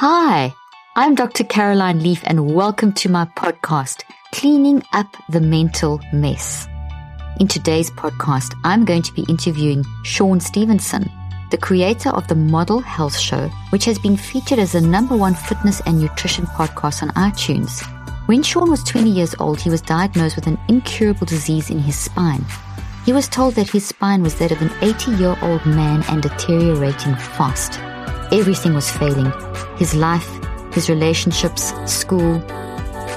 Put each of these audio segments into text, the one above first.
Hi, I'm Dr. Caroline Leaf, and welcome to my podcast, Cleaning Up the Mental Mess. In today's podcast, I'm going to be interviewing Shawn Stevenson, the creator of the Model Health Show, which has been featured as the number one fitness and nutrition podcast on iTunes. When Sean was 20 years old, he was diagnosed with an incurable disease in his spine. He was told that his spine was that of an 80 year old man and deteriorating fast. Everything was failing his life, his relationships, school,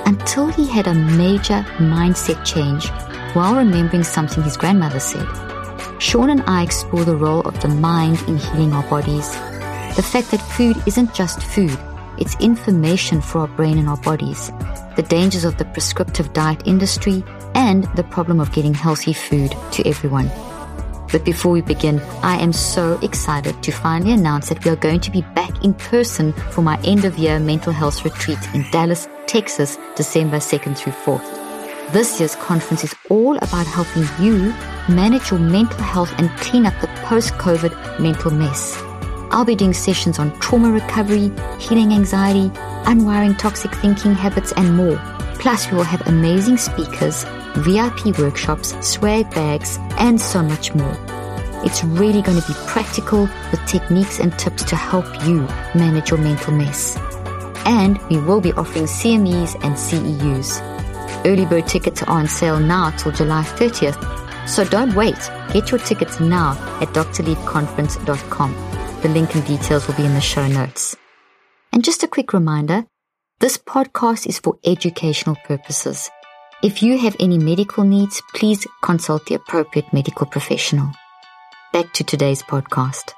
until he had a major mindset change while remembering something his grandmother said. Shawn and I explore the role of the mind in healing our bodies, the fact that food isn't just food, it's information for our brain and our bodies, the dangers of the prescriptive diet industry, and the problem of getting healthy food to everyone. But before we begin, I am so excited to finally announce that we are going to be back in person for my end of year mental health retreat in Dallas, Texas, December 2nd through 4th. This year's conference is all about helping you manage your mental health and clean up the post COVID mental mess. I'll be doing sessions on trauma recovery, healing anxiety, unwiring toxic thinking habits, and more. Plus, we will have amazing speakers VIP workshops, swag bags, and so much more. It's really going to be practical with techniques and tips to help you manage your mental mess. And we will be offering CMEs and CEUs. Early bird tickets are on sale now till July 30th, so don't wait. Get your tickets now at drleafconference.com. The link and details will be in the show notes. And just a quick reminder, this podcast is for educational purposes. If you have any medical needs, please consult the appropriate medical professional. Back to today's podcast.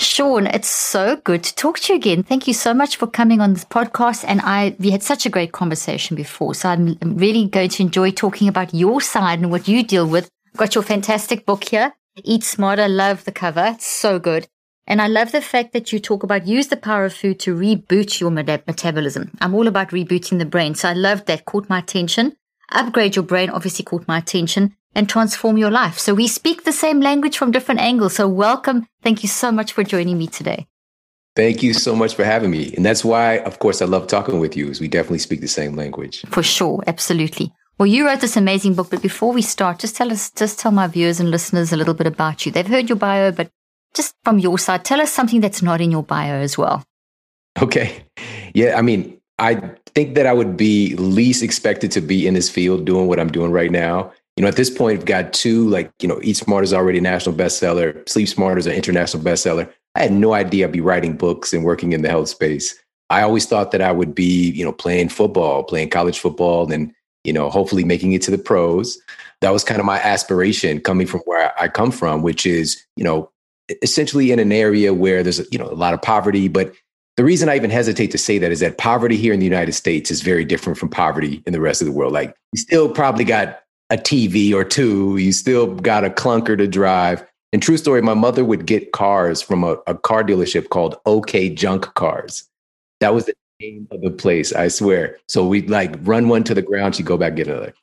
Shawn, it's so good to talk to you again. Thank you so much for coming on this podcast. And I, we had such a great conversation before. So I'm really going to enjoy talking about your side and what you deal with. Got your fantastic book here. Eat Smarter. Love the cover. It's so good. And I love the fact that you talk about use the power of food to reboot your metabolism. I'm all about rebooting the brain. So I loved that, caught my attention. Upgrade your brain obviously caught my attention and transform your life. So we speak the same language from different angles. So welcome. Thank you so much for joining me today. Thank you so much for having me. And that's why, of course, I love talking with you, is we definitely speak the same language. For sure. Absolutely. Well, you wrote this amazing book, but before we start, just tell us, just tell my viewers and listeners a little bit about you. They've heard your bio, but just from your side, tell us something that's not in your bio as well. Okay. Yeah. I mean, I think that I would be least expected to be in this field doing what I'm doing right now. You know, at this point, I've got two, like, you know, Eat Smart is already a national bestseller, Sleep Smart is an international bestseller. I had no idea I'd be writing books and working in the health space. I always thought that I would be, you know, playing football, playing college football, and, you know, hopefully making it to the pros. That was kind of my aspiration coming from where I come from, which is, you know, essentially in an area where there's you know a lot of poverty but the reason i even hesitate to say that is that poverty here in the united states is very different from poverty in the rest of the world. Like you still probably got a tv or two you still got a clunker to drive. And true story my mother would get cars from a, a car dealership called ok junk cars. That was the name of the place i swear. So we'd like run one to the ground she'd go back get another.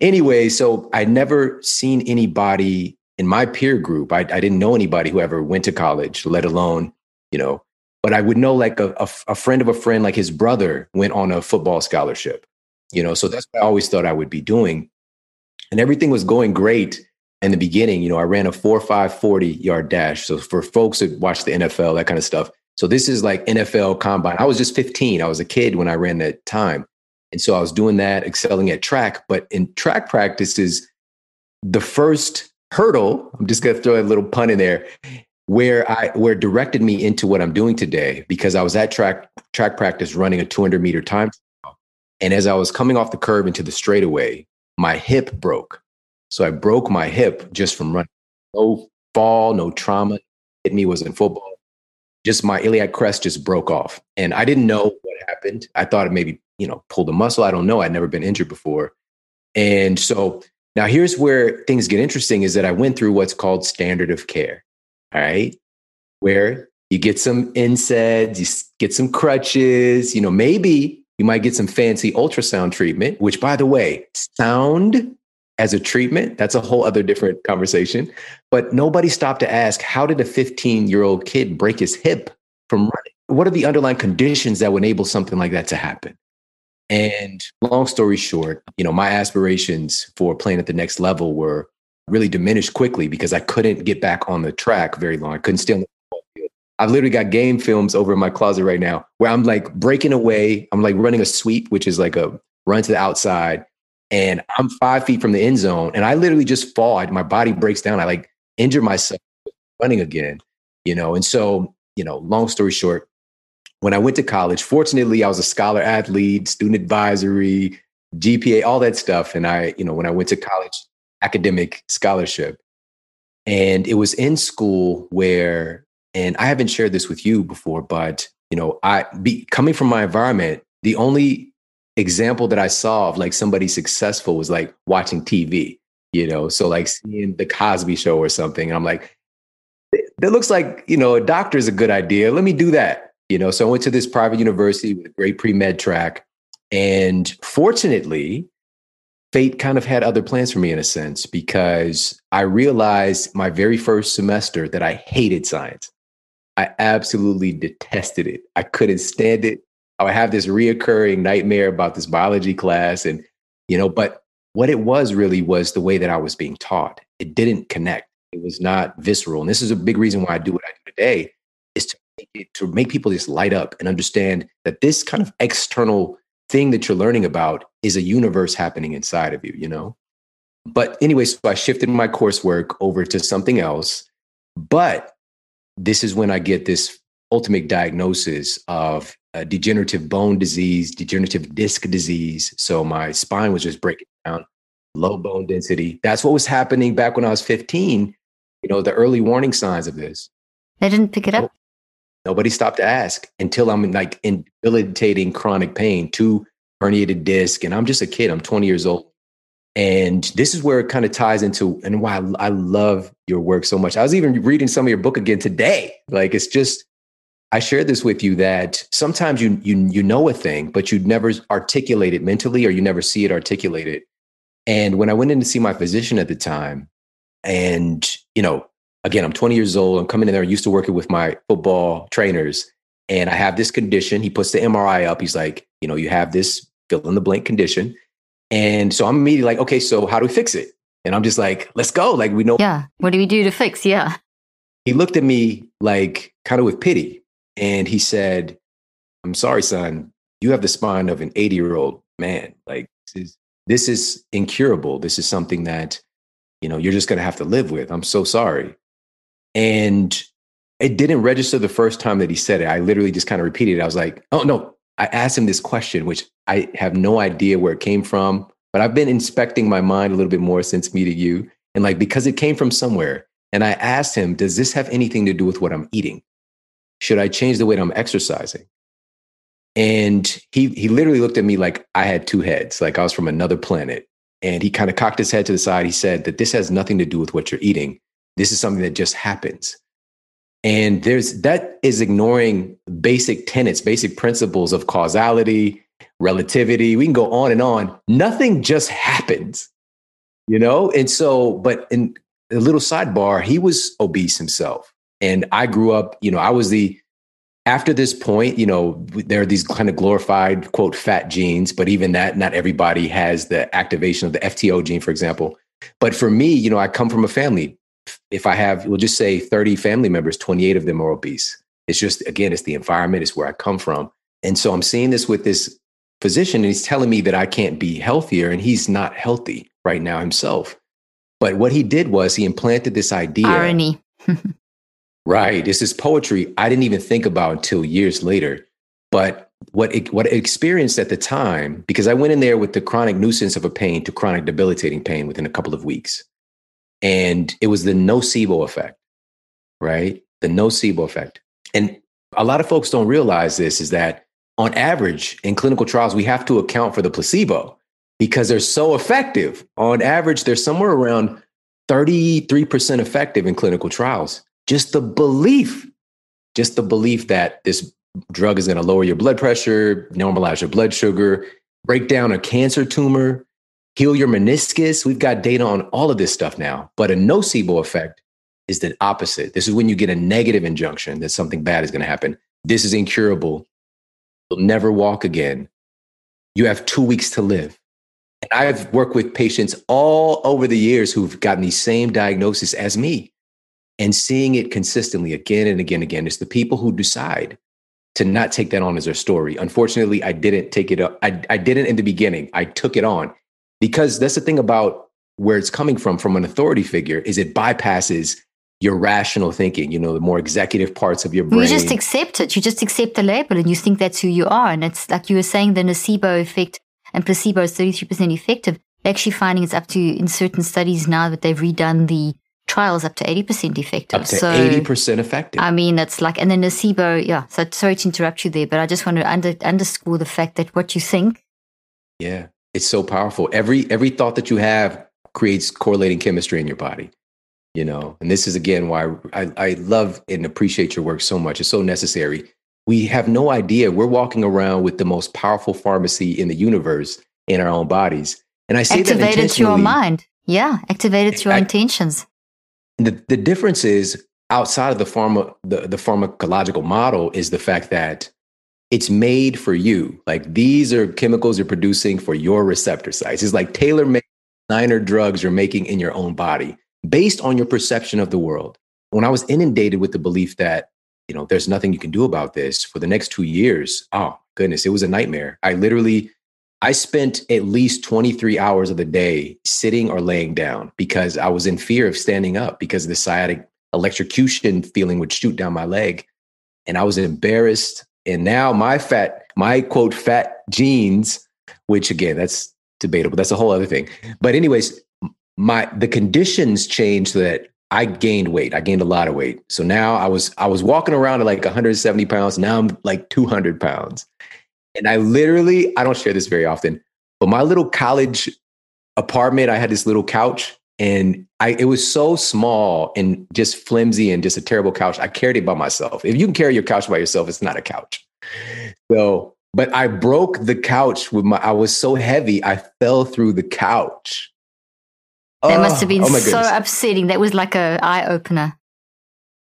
Anyway so i never seen anybody in my peer group, I, I didn't know anybody who ever went to college, let alone, you know, but I would know like a, a, a, friend of a friend, like his brother went on a football scholarship, you know, so that's what I always thought I would be doing. And everything was going great in the beginning. You know, I ran a four, five, 40 yard dash. So for folks that watch the NFL, that kind of stuff. So this is like NFL combine. I was just 15. I was a kid when I ran that time. And so I was doing that, excelling at track. But in track practices, the first hurdle, I'm just going to throw a little pun in there, where I where directed me into what I'm doing today because I was at track track practice running a 200 meter time, and as I was coming off the curb into the straightaway, my hip broke. So I broke my hip just from running. no fall, no trauma hit me was in football. Just my iliac crest just broke off. And I didn't know what happened. I thought it maybe, you know, pulled a muscle. I don't know. I'd never been injured before. And so now here's where things get interesting is that I went through what's called standard of care. All right. Where you get some NSAIDs, you get some crutches, you know, maybe you might get some fancy ultrasound treatment, which by the way, sound as a treatment, that's a whole other different conversation. But nobody stopped to ask, how did a 15 year old kid break his hip from running? What are the underlying conditions that would enable something like that to happen? And long story short, you know, my aspirations for playing at the next level were really diminished quickly because I couldn't get back on the track very long. I couldn't stay on the field. I've literally got game films over in my closet right now where I'm like breaking away. I'm like running a sweep, which is like a run to the outside and I'm five feet from the end zone, and I literally just fall. I, my body breaks down. I like injure myself running again, you know. And so, you know, long story short, when I went to college, fortunately, I was a scholar athlete, student advisory, GPA, all that stuff. And I, you know, when I went to college, academic scholarship, and it was in school where, and I haven't shared this with you before, but you know, I be coming from my environment, the only example that I saw of like somebody successful was like watching TV, you know, so like seeing the Cosby show or something. And I'm like, that looks like, you know, a doctor is a good idea. Let me do that. You know, so I went to this private university with a great pre med track. And fortunately, fate kind of had other plans for me in a sense because I realized my very first semester that I hated science. I absolutely detested it. I couldn't stand it. I would have this reoccurring nightmare about this biology class. And, you know, but what it was really was the way that I was being taught. It didn't connect. It was not visceral. And this is a big reason why I do what I do today to make, people just light up and understand that this kind of external thing that you're learning about is a universe happening inside of you, you know? But anyway, so I shifted my coursework over to something else. But this is when I get this ultimate diagnosis of degenerative bone disease, degenerative disc disease. So my spine was just breaking down, low bone density. That's what was happening back when I was 15. You know, the early warning signs of this. They didn't pick it up. Nobody stopped to ask until I'm in like in debilitating chronic pain, two herniated disc, and I'm just a kid. I'm 20 years old. And this is where it kind of ties into and why I love your work so much. I was even reading some of your book again today. Like it's just I shared this with you that sometimes you you you know a thing, but you never articulate it mentally, or you never see it articulated. And when I went in to see my physician at the time, and you know, again, I'm 20 years old. I'm coming in there. I used to working with my football trainers, and I have this condition. He puts the MRI up. He's like, you know, you have this fill in the blank condition, and so I'm immediately like, okay, so how do we fix it? And I'm just like, let's go. Like we know. Yeah. What do we do to fix? Yeah. He looked at me like kind of with pity and he said, I'm sorry, son, you have the spine of an 80 year old man. Like, this is, this is incurable. This is something that, you know, you're just going to have to live with. I'm so sorry. And it didn't register the first time that he said it. I literally just kind of repeated it. I was like, oh, no. I asked him this question, which I have no idea where it came from, but I've been inspecting my mind a little bit more since meeting you. And like, because it came from somewhere. And I asked him, does this have anything to do with what I'm eating? should I change the way I'm exercising? And he he literally looked at me like I had two heads, like I was from another planet. And he kind of cocked his head to the side. He said that this has nothing to do with what you're eating. This is something that just happens. And there's that is ignoring basic tenets, basic principles of causality, relativity. We can go on and on. Nothing just happens, you know? And so, but in a little sidebar, he was obese himself. And I grew up, you know, I was the, after this point, you know, there are these kind of glorified, quote, fat genes, but even that, not everybody has the activation of the FTO gene, for example. But for me, you know, I come from a family. If I have, we'll just say 30 family members, 28 of them are obese. It's just, again, it's the environment, it's where I come from. And so I'm seeing this with this physician, and he's telling me that I can't be healthier, and he's not healthy right now himself. But what he did was he implanted this idea. Irony. Right. This is poetry I didn't even think about until years later. But what it, what I experienced at the time, because I went in there with the chronic nuisance of a pain to chronic debilitating pain within a couple of weeks. And it was the nocebo effect, right? The nocebo effect. And a lot of folks don't realize this is that on average in clinical trials, we have to account for the placebo because they're so effective. On average, they're somewhere around 33% effective in clinical trials. Just the belief, just the belief that this drug is going to lower your blood pressure, normalize your blood sugar, break down a cancer tumor, heal your meniscus. We've got data on all of this stuff now. But a nocebo effect is the opposite. This is when you get a negative injunction that something bad is going to happen. This is incurable. You'll never walk again. You have two weeks to live. And I've worked with patients all over the years who've gotten the same diagnosis as me and seeing it consistently again and again and again. It's the people who decide to not take that on as their story. Unfortunately, I didn't take it up. I, I didn't in the beginning. I took it on because that's the thing about where it's coming from, from an authority figure, is it bypasses your rational thinking, you know, the more executive parts of your brain. You just accept it. You just accept the label and you think that's who you are. And it's like you were saying, the nocebo effect and placebo is 33% effective. They're actually finding it's up to, in certain studies now that they've redone the trials, up to 80% effective. Up to so, 80% effective. I mean, it's like, and then nocebo, yeah. So sorry to interrupt you there, but I just want to under, underscore the fact that what you think. Yeah, it's so powerful. Every, every thought that you have creates correlating chemistry in your body you know? And this is again why I, I love and appreciate your work so much. It's so necessary. We have no idea. We're walking around with the most powerful pharmacy in the universe in our own bodies. And i say activated that through your mind. Yeah activated your intentions. The, the difference is outside of the pharma the, the pharmacological model is the fact that it's made for you like these are chemicals you're producing for your receptor sites it's like tailor made designer drugs you're making in your own body based on your perception of the world. When I was inundated with the belief that, you know, there's nothing you can do about this for the next two years, oh, goodness, it was a nightmare. I literally, I spent at least 23 hours of the day sitting or laying down because I was in fear of standing up because the sciatic electrocution feeling would shoot down my leg. And I was embarrassed. And now my fat, my quote, fat genes, which again, that's debatable. That's a whole other thing. But, anyways, my the conditions changed so that I gained weight. I gained a lot of weight. So now I was I was walking around at like 170 pounds. Now I'm like 200 pounds. And I literally, I don't share this very often, but my little college apartment, I had this little couch and I it was so small and just flimsy and just a terrible couch. I carried it by myself. If you can carry your couch by yourself, it's not a couch. So, but I broke the couch with my I was so heavy, I fell through the couch that oh, must have been oh so upsetting. That was like a eye opener.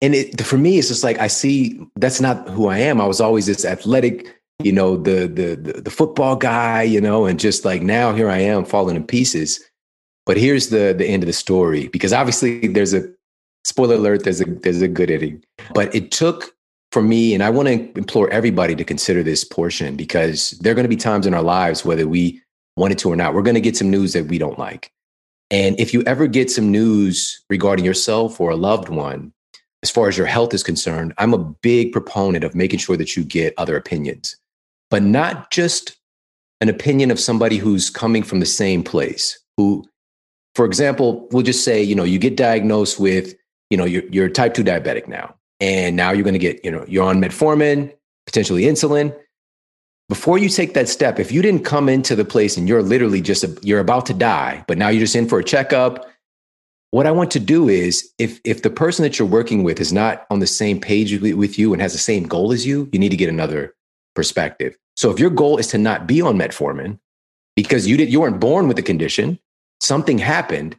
And it, for me, it's just like I see that's not who I am. I was always this athletic, you know, the, the the the football guy, you know, and just like now here I am falling in pieces. But here's the the end of the story because obviously there's a spoiler alert. There's a there's a good ending, but it took for me, and I want to implore everybody to consider this portion because there are going to be times in our lives whether we wanted to or not, we're going to get some news that we don't like and if you ever get some news regarding yourself or a loved one, as far as your health is concerned, I'm a big proponent of making sure that you get other opinions, but not just an opinion of somebody who's coming from the same place. Who, for example, we'll just say, you know, you get diagnosed with, you know, you're, you're type 2 diabetic now, and now you're going to get, you know, you're on metformin, potentially insulin before you take that step, if you didn't come into the place and you're literally just, a, you're about to die, but now you're just in for a checkup, what I want to do is if, if the person that you're working with is not on the same page with you and has the same goal as you, you need to get another perspective. So if your goal is to not be on metformin because you did, you weren't born with the condition, something happened,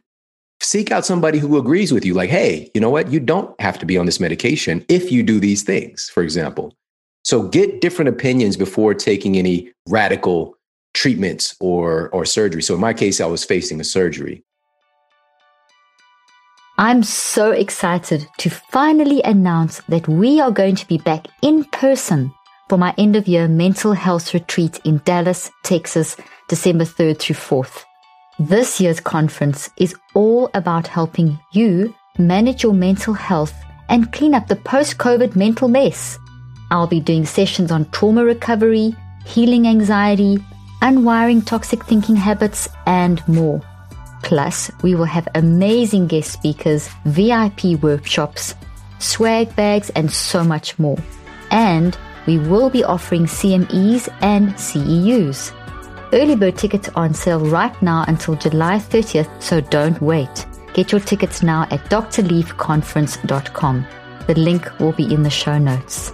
seek out somebody who agrees with you. Like, hey, you know what? You don't have to be on this medication if you do these things, for example. So get different opinions before taking any radical treatments or, or surgery. So in my case, I was facing a surgery. I'm so excited to finally announce that we are going to be back in person for my end of year mental health retreat in Dallas, Texas, December 3rd through 4th. This year's conference is all about helping you manage your mental health and clean up the post COVID mental mess. I'll be doing sessions on trauma recovery, healing anxiety, unwiring toxic thinking habits, and more. Plus, we will have amazing guest speakers, VIP workshops, swag bags, and so much more. And we will be offering CMEs and CEUs. Early bird tickets are on sale right now until July 30th, so don't wait. Get your tickets now at drleafconference.com. The link will be in the show notes.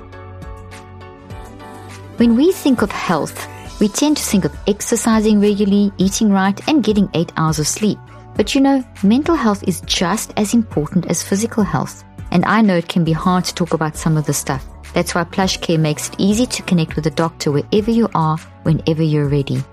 When we think of health, we tend to think of exercising regularly, eating right, and getting eight hours of sleep. But you know, mental health is just as important as physical health. And I know it can be hard to talk about some of the stuff. That's why PlushCare makes it easy to connect with a doctor wherever you are, whenever you're ready.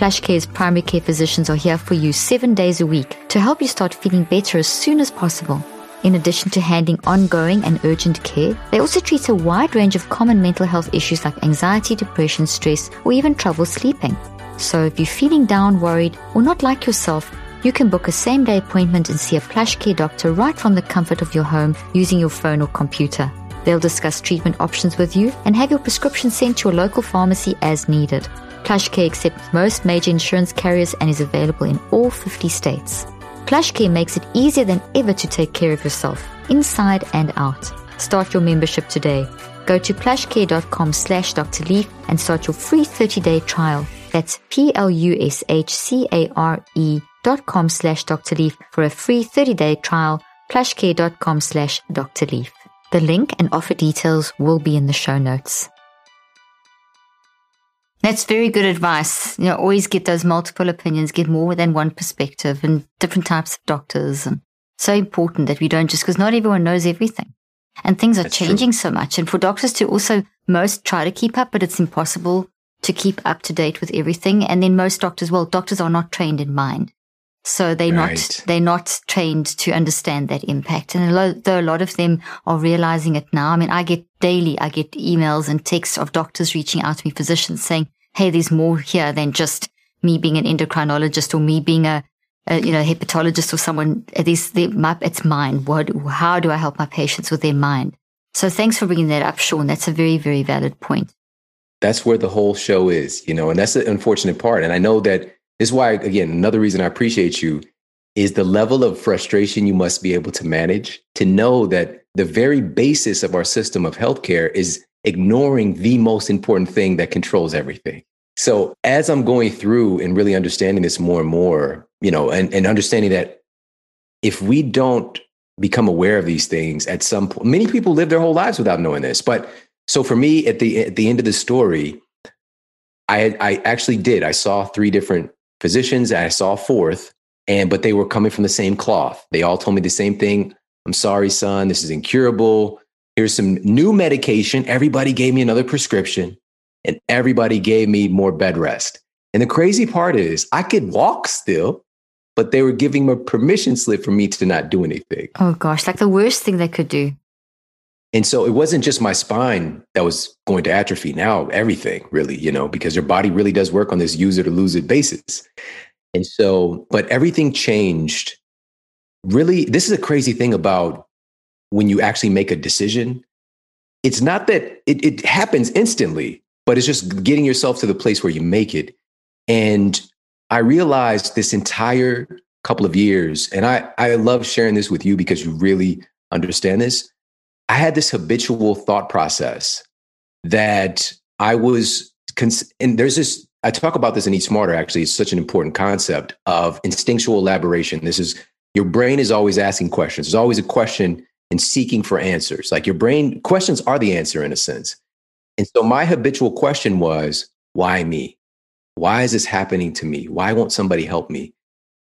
PlushCare's primary care physicians are here for you seven days a week to help you start feeling better as soon as possible. In addition to handling ongoing and urgent care, they also treat a wide range of common mental health issues like anxiety, depression, stress, or even trouble sleeping. So if you're feeling down, worried, or not like yourself, you can book a same day appointment and see a plush care doctor right from the comfort of your home using your phone or computer. They'll discuss treatment options with you and have your prescription sent to your local pharmacy as needed. PlushCare accepts most major insurance carriers and is available in all 50 states. PlushCare makes it easier than ever to take care of yourself, inside and out. Start your membership today. Go to plushcare.com slash Dr. Leaf and start your free 30-day trial. That's P-L-U-S-H-C-A-R-E dot com slash Dr. Leaf for a free 30-day trial. plushcare.com slash Dr. Leaf. The link and offer details will be in the show notes. That's very good advice. You know, always get those multiple opinions, get more than one perspective and different types of doctors. And so important that we don't just, because not everyone knows everything. And things are That's changing true. so much. And for doctors to also most try to keep up, but it's impossible to keep up to date with everything. And then most doctors, well, doctors are not trained in mind. So they're right. not, they're not trained to understand that impact. And though a lot of them are realizing it now, I mean, I get daily, I get emails and texts of doctors reaching out to me, physicians saying, Hey, there's more here than just me being an endocrinologist or me being a, a you know, hepatologist or someone. It is the, my, it's mine. What, how do I help my patients with their mind? So thanks for bringing that up, Shawn. That's a very, very valid point. That's where the whole show is, you know, and that's the unfortunate part. And I know that this is why, again, another reason I appreciate you is the level of frustration you must be able to manage to know that the very basis of our system of healthcare is ignoring the most important thing that controls everything. So as I'm going through and really understanding this more and more, you know, and, and understanding that if we don't become aware of these things at some point, many people live their whole lives without knowing this. But so for me, at the at the end of the story, I I actually did. I saw three different physicians. I saw fourth, and but they were coming from the same cloth. They all told me the same thing. I'm sorry, son. This is incurable. Here's some new medication. Everybody gave me another prescription, and everybody gave me more bed rest. And the crazy part is, I could walk still, but they were giving me a permission slip for me to not do anything. Oh gosh, like the worst thing they could do. And so it wasn't just my spine that was going to atrophy. Now everything really, you know, because your body really does work on this use it or lose it basis. And so, but everything changed. Really, this is a crazy thing about when you actually make a decision. It's not that it, it happens instantly, but it's just getting yourself to the place where you make it. And I realized this entire couple of years, and I, I love sharing this with you because you really understand this I had this habitual thought process that I was, cons- and there's this, I talk about this in Eat Smarter, actually. It's such an important concept of instinctual elaboration. This is your brain is always asking questions. There's always a question and seeking for answers. Like your brain, questions are the answer in a sense. And so my habitual question was, why me? Why is this happening to me? Why won't somebody help me?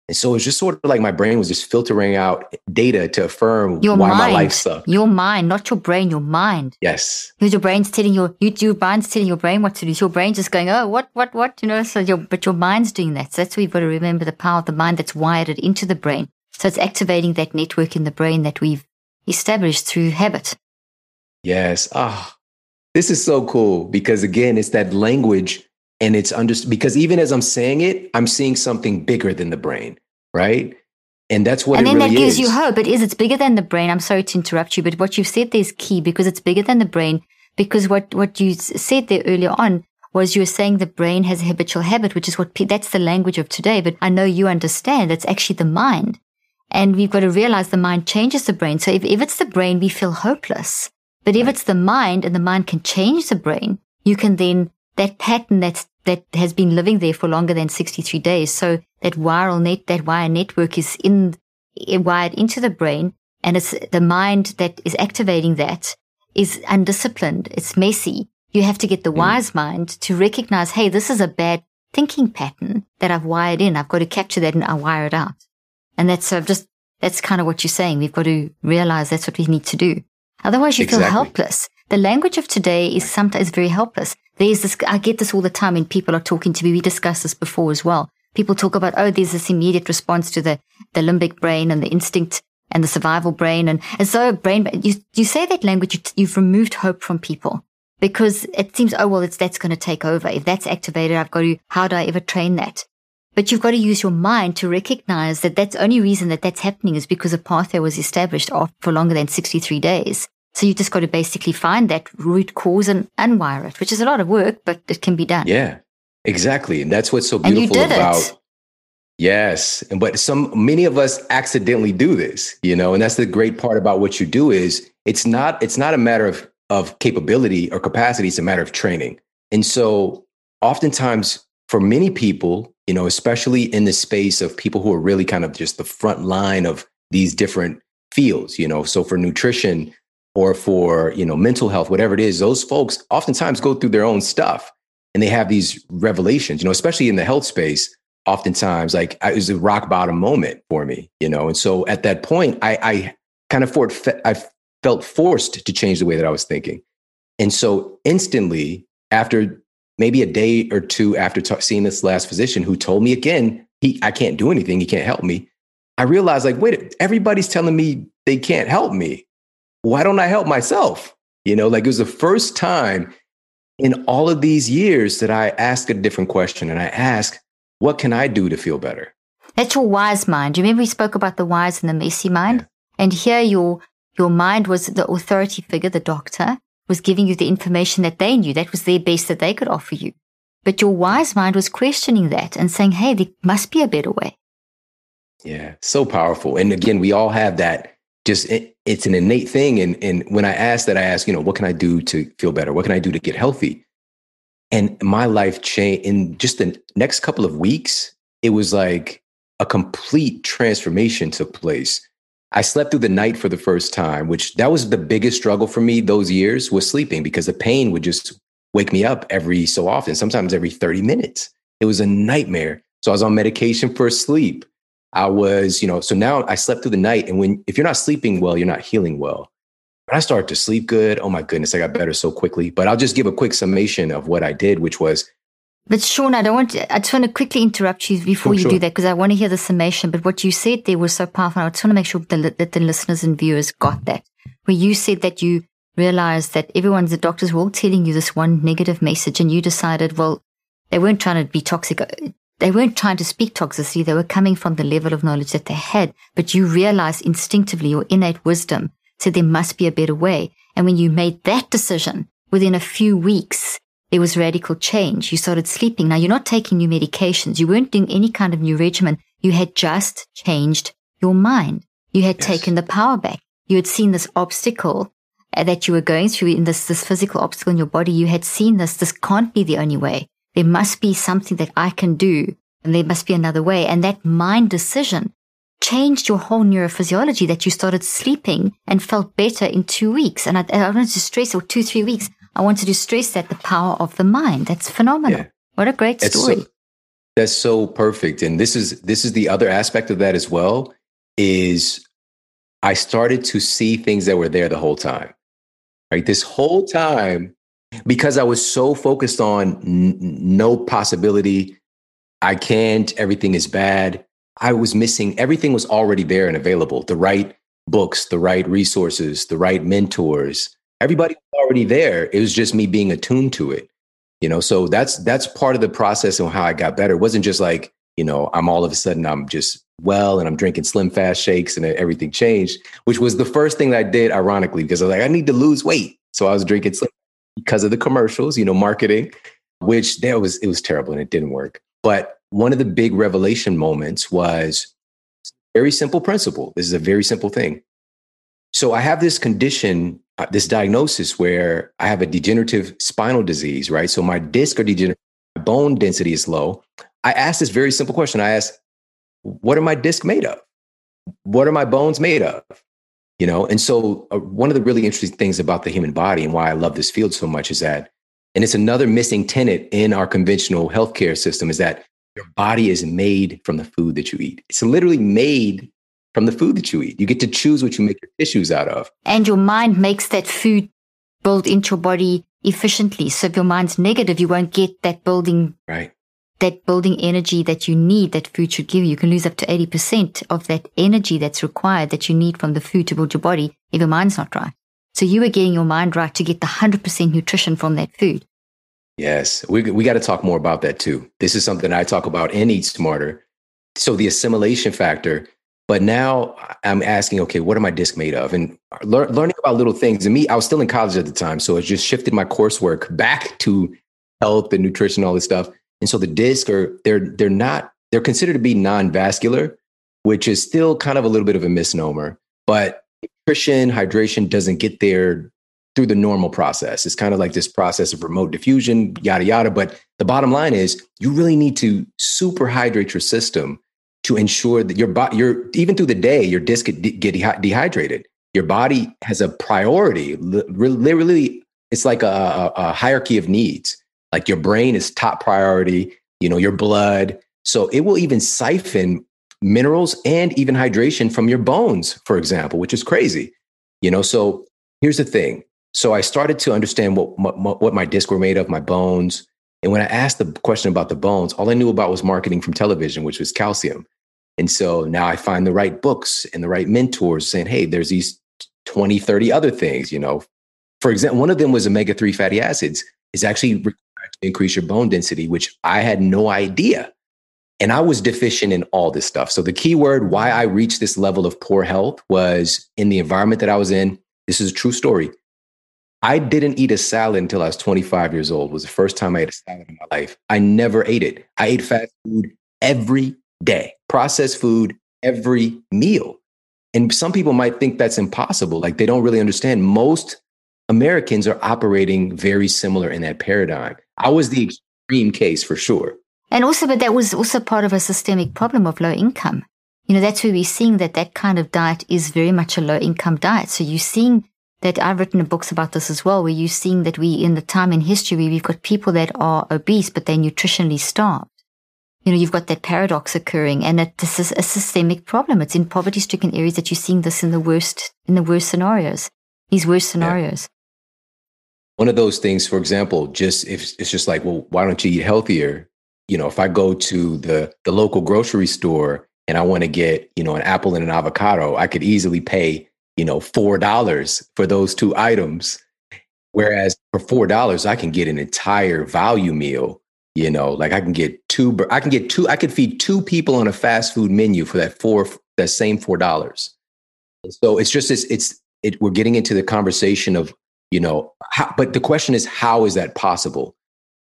And so it's just sort of like my brain was just filtering out data to affirm your why mind, my life sucked. Your mind, not your brain, your mind. Yes. Because your brain's telling your, you, your mind's telling your brain what to do. Your brain's just going, oh, what, what, what, you know, so your, but your mind's doing that. So that's where you've got to remember the power of the mind that's wired into the brain. So it's activating that network in the brain that we've established through habit. Yes. Ah, oh, this is so cool because again, it's that language and it's under because even as I'm saying it, I'm seeing something bigger than the brain, right? And that's what and then really that gives is. you hope. It is. It's bigger than the brain. I'm sorry to interrupt you, but what you've said there is key because it's bigger than the brain. Because what what you said there earlier on was you were saying the brain has a habitual habit, which is what that's the language of today. But I know you understand that's actually the mind. And we've got to realize the mind changes the brain. So if, if it's the brain, we feel hopeless. But if it's the mind and the mind can change the brain, you can then, that pattern that's, that has been living there for longer than 63 days. So that viral net, that wire network is in, wired into the brain and it's the mind that is activating that is undisciplined. It's messy. You have to get the mm. wise mind to recognize, hey, this is a bad thinking pattern that I've wired in. I've got to capture that and I wire it out. And that's so just, that's kind of what you're saying. We've got to realize that's what we need to do. Otherwise you exactly. feel helpless. The language of today is sometimes very helpless. There's this, I get this all the time when people are talking to me. We discussed this before as well. People talk about, oh, there's this immediate response to the, the limbic brain and the instinct and the survival brain. And as though brain, you, you say that language, you, have removed hope from people because it seems, oh, well, it's, that's going to take over. If that's activated, I've got to, how do I ever train that? But you've got to use your mind to recognize that that's only reason that that's happening is because a pathway was established for longer than 63 days. So you just got to basically find that root cause and unwire it, which is a lot of work, but it can be done. Yeah, exactly. And that's what's so beautiful about. It. Yes. And but some many of us accidentally do this, you know, and that's the great part about what you do is it's not it's not a matter of of capability or capacity, it's a matter of training. And so oftentimes for many people, you know, especially in the space of people who are really kind of just the front line of these different fields, you know, so for nutrition or for, you know, mental health, whatever it is, those folks oftentimes go through their own stuff and they have these revelations, you know, especially in the health space oftentimes like it was a rock bottom moment for me, you know. And so at that point, I, I kind of for, I felt forced to change the way that I was thinking. And so instantly, after maybe a day or two after seeing this last physician who told me again, he I can't do anything, he can't help me. I realized like, wait, everybody's telling me they can't help me. Why don't I help myself? You know, like it was the first time in all of these years that I asked a different question and I asked, what can I do to feel better? That's your wise mind. You remember we spoke about the wise and the messy mind? Yeah. And here your your mind was the authority figure, the doctor, was giving you the information that they knew. That was their best that they could offer you. But your wise mind was questioning that and saying, hey, there must be a better way. Yeah, so powerful. And again, we all have that just it, it's an innate thing. And and when I ask that, I ask, you know, what can I do to feel better? What can I do to get healthy? And my life changed in just the next couple of weeks. It was like a complete transformation took place. I slept through the night for the first time, which that was the biggest struggle for me those years was sleeping because the pain would just wake me up every so often, sometimes every 30 minutes. It was a nightmare. So I was on medication for sleep. I was, you know, so now I slept through the night. And when, if you're not sleeping well, you're not healing well. But I started to sleep good. Oh my goodness, I got better so quickly. But I'll just give a quick summation of what I did, which was. But Shawn, I don't want to, I just want to quickly interrupt you before you sure. do that because I want to hear the summation. But what you said there was so powerful. I just want to make sure that, that the listeners and viewers got that. Where you said that you realized that everyone's, the doctors were all telling you this one negative message and you decided, well, they weren't trying to be toxic. Uh, They weren't trying to speak toxicity. They were coming from the level of knowledge that they had. But you realized instinctively your innate wisdom said there must be a better way. And when you made that decision, within a few weeks, there was radical change. You started sleeping. Now you're not taking new medications. You weren't doing any kind of new regimen. You had just changed your mind. You had yes. taken the power back. You had seen this obstacle uh, that you were going through in this, this physical obstacle in your body. You had seen this. This can't be the only way. There must be something that I can do and there must be another way. And that mind decision changed your whole neurophysiology that you started sleeping and felt better in two weeks. And I, I wanted to stress, or two, three weeks, I wanted to stress that the power of the mind. That's phenomenal. Yeah. What a great story. So, that's so perfect. And this is, this is the other aspect of that as well is I started to see things that were there the whole time, right? This whole time, because I was so focused on n- no possibility, I can't, everything is bad. I was missing everything was already there and available. The right books, the right resources, the right mentors. Everybody was already there. It was just me being attuned to it. You know, so that's that's part of the process and how I got better. It wasn't just like, you know, I'm all of a sudden I'm just well and I'm drinking slim fast shakes and everything changed, which was the first thing that I did ironically because I was like, I need to lose weight. So I was drinking slim because of the commercials, you know, marketing. which that was it was terrible and it didn't work. But one of the big revelation moments was very simple principle. This is a very simple thing. So I have this condition, uh, this diagnosis where I have a degenerative spinal disease, right? So my disc or degenerative, bone density is low. I asked this very simple question. I asked, what are my discs made of? What are my bones made of? You know, and so uh, one of the really interesting things about the human body and why I love this field so much is that, and it's another missing tenet in our conventional healthcare system is that your body is made from the food that you eat. It's literally made from the food that you eat. You get to choose what you make your tissues out of. And your mind makes that food build into your body efficiently. So if your mind's negative, you won't get that building right. That building energy that you need that food should give you. You can lose up to 80% of that energy that's required that you need from the food to build your body if your mind's not right. So you are getting your mind right to get the 100% nutrition from that food. Yes, we we got to talk more about that too. This is something I talk about in Eat Smarter. So the assimilation factor. But now I'm asking, okay, what are my disc made of? And lear- learning about little things. And me, I was still in college at the time, so it just shifted my coursework back to health and nutrition, all this stuff. And so the disc are they're they're not they're considered to be non-vascular, which is still kind of a little bit of a misnomer. But nutrition, hydration doesn't get there through the normal process. It's kind of like this process of remote diffusion, yada, yada. But the bottom line is you really need to super hydrate your system to ensure that your body, your, even through the day, your disc get, get dehydrated. Your body has a priority. Literally, it's like a, a hierarchy of needs. Like your brain is top priority, you know, your blood. So it will even siphon minerals and even hydration from your bones, for example, which is crazy. You know, so here's the thing so I started to understand what, what, what my discs were made of, my bones. And when I asked the question about the bones, all I knew about was marketing from television, which was calcium. And so now I find the right books and the right mentors saying, hey, there's these 20, 30 other things, you know. For example, one of them was omega 3 fatty acids is actually increase your bone density, which I had no idea. And I was deficient in all this stuff. So the key word why I reached this level of poor health was in the environment that I was in. This is a true story. I didn't eat a salad until I was 25 years old. It was the first time I ate a salad in my life. I never ate it. I ate fast food every day, processed food every meal. And some people might think that's impossible. Like they don't really understand. Most Americans are operating very similar in that paradigm. I was the extreme case for sure. And also, but that was also part of a systemic problem of low income. You know, that's where we're seeing that that kind of diet is very much a low income diet. So you're seeing that I've written books about this as well, where you're seeing that we, in the time in history, we've got people that are obese, but they're nutritionally starved. You know, you've got that paradox occurring and that this is a systemic problem. It's in poverty stricken areas that you're seeing this in the worst, in the worst scenarios, these worst scenarios. One of those things, for example, just if it's just like, well, why don't you eat healthier? You know, if I go to the, the local grocery store and I want to get, you know, an apple and an avocado, I could easily pay you know, $4 for those two items. Whereas for $4, I can get an entire value meal, you know, like I can get two, I can get two, I could feed two people on a fast food menu for that four, that same $4. So it's just this, it's, it, we're getting into the conversation of, you know, how, but the question is, how is that possible?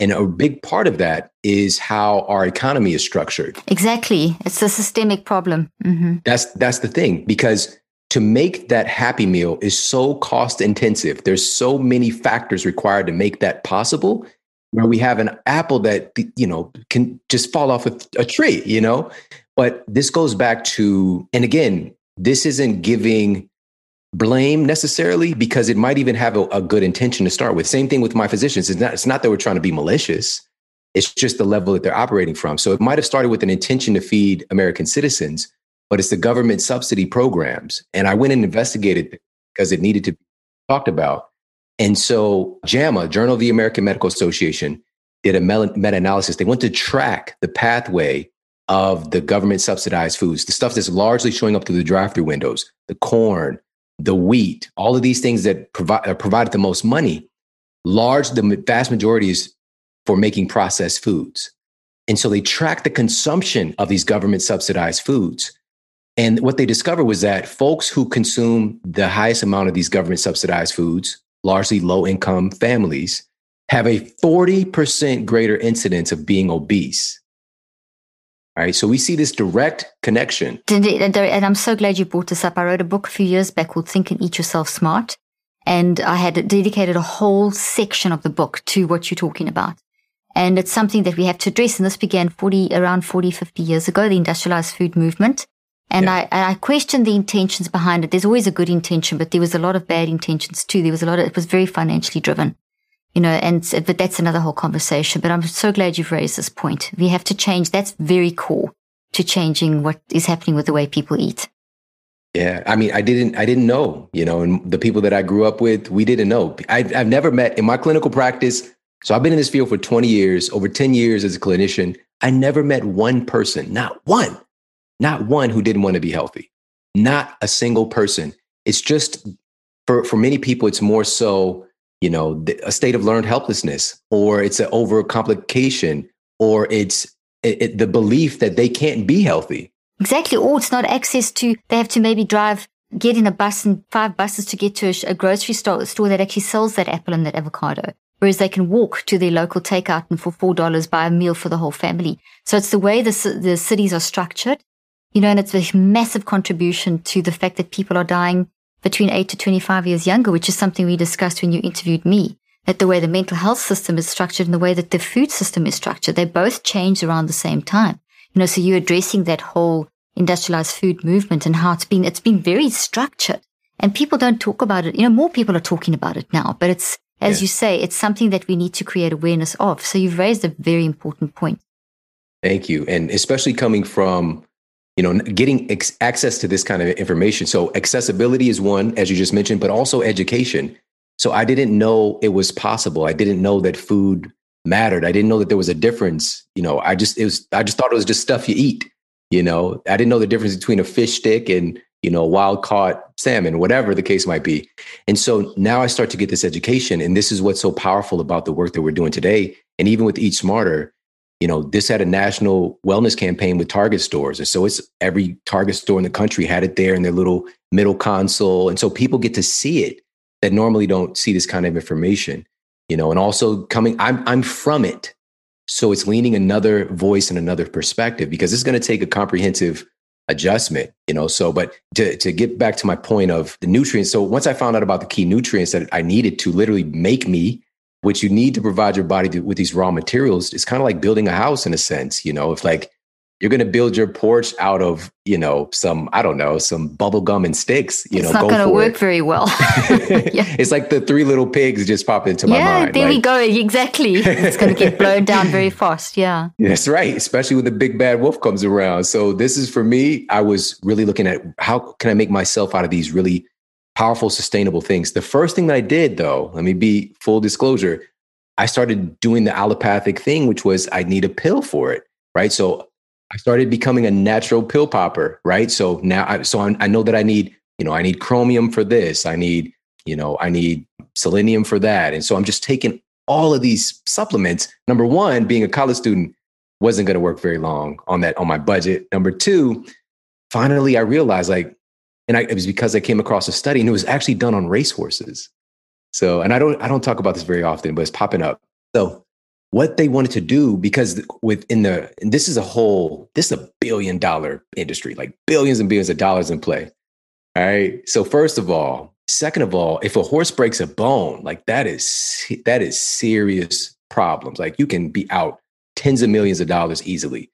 And a big part of that is how our economy is structured. Exactly. It's a systemic problem. Mm-hmm. That's that's the thing because to make that happy meal is so cost intensive. There's so many factors required to make that possible. Where we have an apple that you know can just fall off a, a tree, you know. But this goes back to, and again, this isn't giving blame necessarily because it might even have a, a, good intention to start with. Same thing with my physicians. It's not, it's not that we're trying to be malicious. It's just the level that they're operating from. So it might have started with an intention to feed American citizens, but it's the government subsidy programs. And I went and investigated because it needed to be talked about. And so JAMA, Journal of the American Medical Association, did a meta analysis. They went to track the pathway of the government subsidized foods, the stuff that's largely showing up through the drive through windows, the corn, the wheat, all of these things that provide, provided the most money. Large, the vast majority is for making processed foods. And so they track the consumption of these government subsidized foods. And what they discovered was that folks who consume the highest amount of these government subsidized foods, largely low income families, have a 40% greater incidence of being obese. All right. So we see this direct connection. And I'm so glad you brought this up. I wrote a book a few years back called Think and Eat Yourself Smart. And I had dedicated a whole section of the book to what you're talking about. And it's something that we have to address. And this began 40, around 40, 50 years ago, the industrialized food movement. And yeah. I, I questioned the intentions behind it. There's always a good intention, but there was a lot of bad intentions too. There was a lot of, it was very financially driven you know, and but that's another whole conversation. But I'm so glad you've raised this point. We have to change. That's very core to changing what is happening with the way people eat. Yeah, I mean, I didn't, I didn't know, you know, and the people that I grew up with, we didn't know. I, I've never met in my clinical practice. So I've been in this field for 20 years, over 10 years as a clinician. I never met one person, not one, not one who didn't want to be healthy. Not a single person. It's just for for many people, it's more so you know, a state of learned helplessness, or it's an overcomplication, or it's it, it, the belief that they can't be healthy. Exactly. Or it's not access to, they have to maybe drive, get in a bus and five buses to get to a, a grocery store, store that actually sells that apple and that avocado. Whereas they can walk to their local takeout and for $4 buy a meal for the whole family. So it's the way the, the cities are structured, you know, and it's a massive contribution to the fact that people are dying between 8 to 25 years younger, which is something we discussed when you interviewed me. That the way the mental health system is structured and the way that the food system is structured, they both change around the same time. You know, so you're addressing that whole industrialized food movement and how it's been, it's been very structured and people don't talk about it. You know, more people are talking about it now, but it's, as you say, it's something that we need to create awareness of. So you've raised a very important point. Thank you. And especially coming from you know getting ex- access to this kind of information. So accessibility is one as you just mentioned but also education. So i didn't know it was possible. I didn't know that food mattered. I didn't know that there was a difference you know. I just it was i just thought it was just stuff you eat you know. I didn't know the difference between a fish stick and you know wild caught salmon whatever the case might be. And so now i start to get this education and this is what's so powerful about the work that we're doing today. And even with eat smarter you know, this had a national wellness campaign with Target stores. And so it's every Target store in the country had it there in their little middle console. And so people get to see it that normally don't see this kind of information, you know, and also coming, I'm, I'm from it. So it's leaning another voice and another perspective because it's going to take a comprehensive adjustment, you know. So, but to, to get back to my point of the nutrients. So once I found out about the key nutrients that I needed to literally make me which you need to provide your body to, with these raw materials. It's kind of like building a house in a sense, you know, if like you're going to build your porch out of, you know, some, I don't know, some bubble gum and sticks, you know, it's know, not going to work it. very well. yeah. It's like the three little pigs just pop into my yeah, mind. there like, we go. Exactly. It's going to get blown down very fast. Yeah. That's right. Especially when the big bad wolf comes around. So this is for me, I was really looking at how can I make myself out of these really powerful, sustainable things. The first thing that I did, though, let me be full disclosure, I started doing the allopathic thing, which was I need a pill for it, right? So I started becoming a natural pill popper, right? So now, I, so I, I know that I need, you know, I need chromium for this, I need, you know, I need selenium for that, and so I'm just taking all of these supplements. Number one, being a college student wasn't going to work very long on that on my budget. Number two, finally I realized like and I, it was because I came across a study and it was actually done on racehorses. So, and I don't, I don't talk about this very often, but it's popping up. So what they wanted to do, because within the, and this is a whole, this is a billion dollar industry, like billions and billions of dollars in play. All right. So first of all, second of all, if a horse breaks a bone, like that is, that is serious problems. Like you can be out tens of millions of dollars easily.